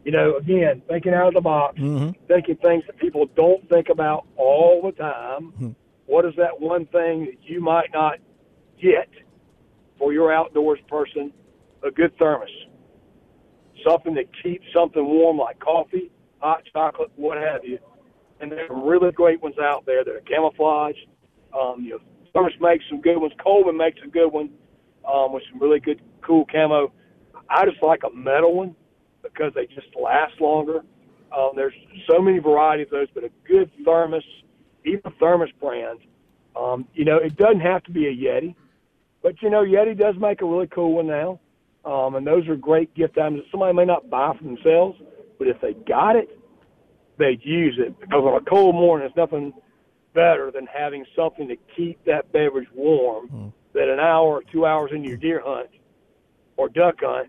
you know, again, thinking out of the box, Mm-hmm. thinking things that people don't think about all the time. What is that one thing that you might not get for your outdoors person? A good thermos. Something that keeps something warm like coffee, hot chocolate, what have you. And there are really great ones out there that are camouflaged. Um, you know, Thermos makes some good ones. Coleman makes a good one um, with some really good, cool camo. I just like a metal one because they just last longer. Um, there's so many varieties of those, but a good thermos, even a thermos brand, um, you know, it doesn't have to be a Yeti, but you know, Yeti does make a really cool one now, um, and those are great gift items that somebody may not buy for themselves, but if they got it, they'd use it because on a cold morning, there's nothing better than having something to keep that beverage warm. That an hour or two hours into your deer hunt or duck hunt,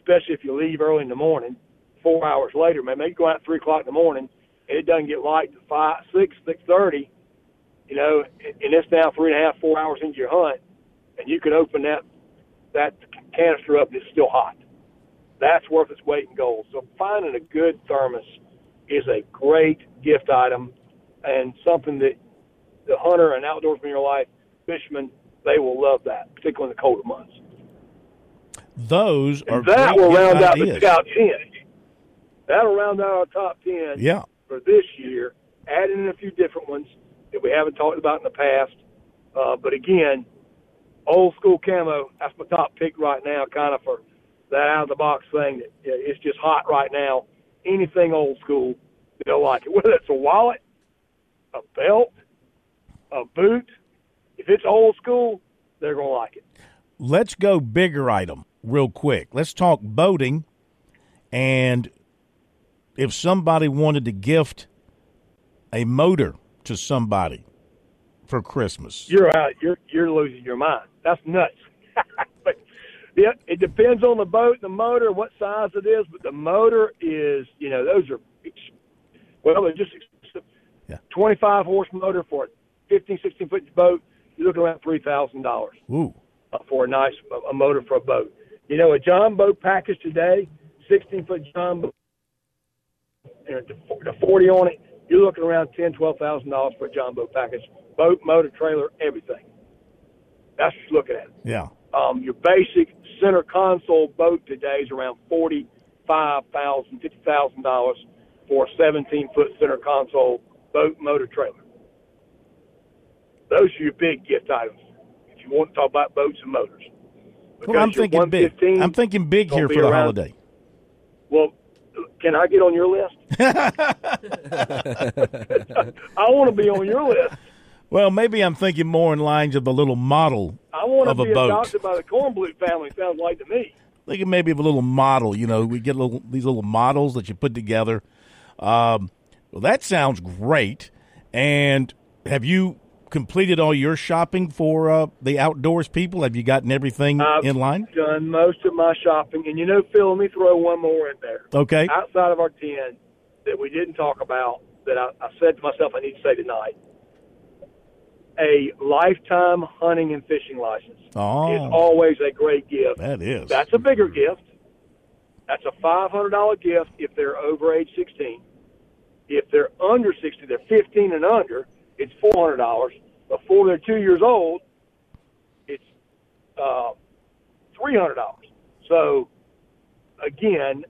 especially if you leave early in the morning, four hours later, Man, maybe go out at three o'clock in the morning and it doesn't get light to five, six, six thirty, you know, and it's now three and a half, four hours into your hunt, and you can open that that canister up and it's still hot. That's worth its weight in gold. So finding a good thermos is a great gift item and something that the hunter and outdoorsman in your life, fisherman, they will love that, particularly in the colder months. Those are that will round out ideas. the top ten. That'll round out our top ten Yeah. for this year, adding in a few different ones that we haven't talked about in the past. Uh, but again, old school camo, that's my top pick right now, kind of for that out of the box thing that it's just hot right now. Anything old school, they'll like it. Whether it's a wallet, a belt, a boot, if it's old school, they're gonna like it. Let's go bigger item real quick. Let's talk boating. And if somebody wanted to gift a motor to somebody for Christmas, You're out. You're you're losing your mind. That's nuts. but yeah, it depends on the boat, the motor, what size it is. But the motor is, you know, those are well, they're just expensive. Yeah. 25 horse motor for a 15, 16 foot boat. You're looking around three thousand dollars Ooh. For a nice a, motor for a boat. You know, a John boat package today, 16 foot John boat, and the the 40 on it. You're looking around ten, twelve thousand dollars for a John boat package, boat, motor, trailer, everything. That's what you're looking at. yeah. Um, your basic center console boat today is around forty-five thousand, fifty thousand dollars for a seventeen foot center console boat, motor, trailer. Those are your big gift items. You want to talk about boats and motors. Well, I'm thinking big. I'm thinking big here for the around- holiday. Well, can I get on your list? I want to be on your list. Well, maybe I'm thinking more in lines of a little model I want of to a be boat. adopted by the Cornblute family. Sounds like to me. Thinking maybe of a little model. You know, we get little these little models that you put together. Um, well, that sounds great. And have you completed all your shopping for uh, the outdoors people? Have you gotten everything I've in line? Done most of my shopping, and you know, Phil, let me throw one more in there. Okay. Outside of our ten that we didn't talk about, that I, I said to myself, I need to say tonight. A lifetime hunting and fishing license Oh. is always a great gift. That is. That's a bigger gift. That's a five hundred dollar gift if they're over age sixteen. If they're under sixty, they're fifteen and under. It's four hundred dollars. Before they're two years old, it's uh, three hundred dollars. So again,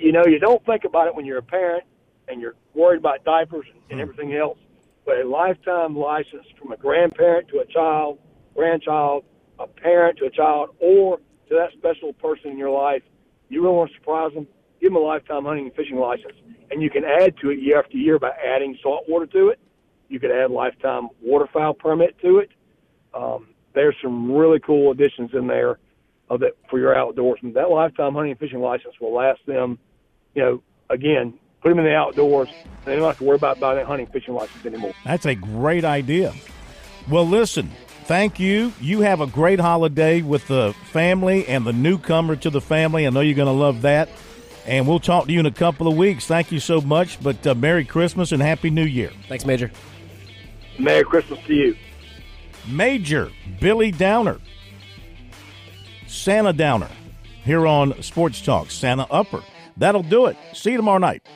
you know, you don't think about it when you're a parent and you're worried about diapers and, and everything else. But a lifetime license from a grandparent to a child, grandchild, a parent to a child, or to that special person in your life, you really want to surprise them, give them a lifetime hunting and fishing license. And you can add to it year after year by adding salt water to it. You could add lifetime waterfowl permit to it. Um, there's some really cool additions in there of that for your outdoorsmen. That lifetime hunting and fishing license will last them, you know, again, put them in the outdoors. They don't have to worry about buying that hunting and fishing license anymore. That's a great idea. Well, listen, thank you. You have a great holiday with the family and the newcomer to the family. I know you're going to love that. And we'll talk to you in a couple of weeks. Thank you so much. But uh, Merry Christmas and Happy New Year. Thanks, Major. Merry Christmas to you. Major Billy Downer, Santa Downer, here on Sports Talk, Santa Upper. That'll do it. See you tomorrow night.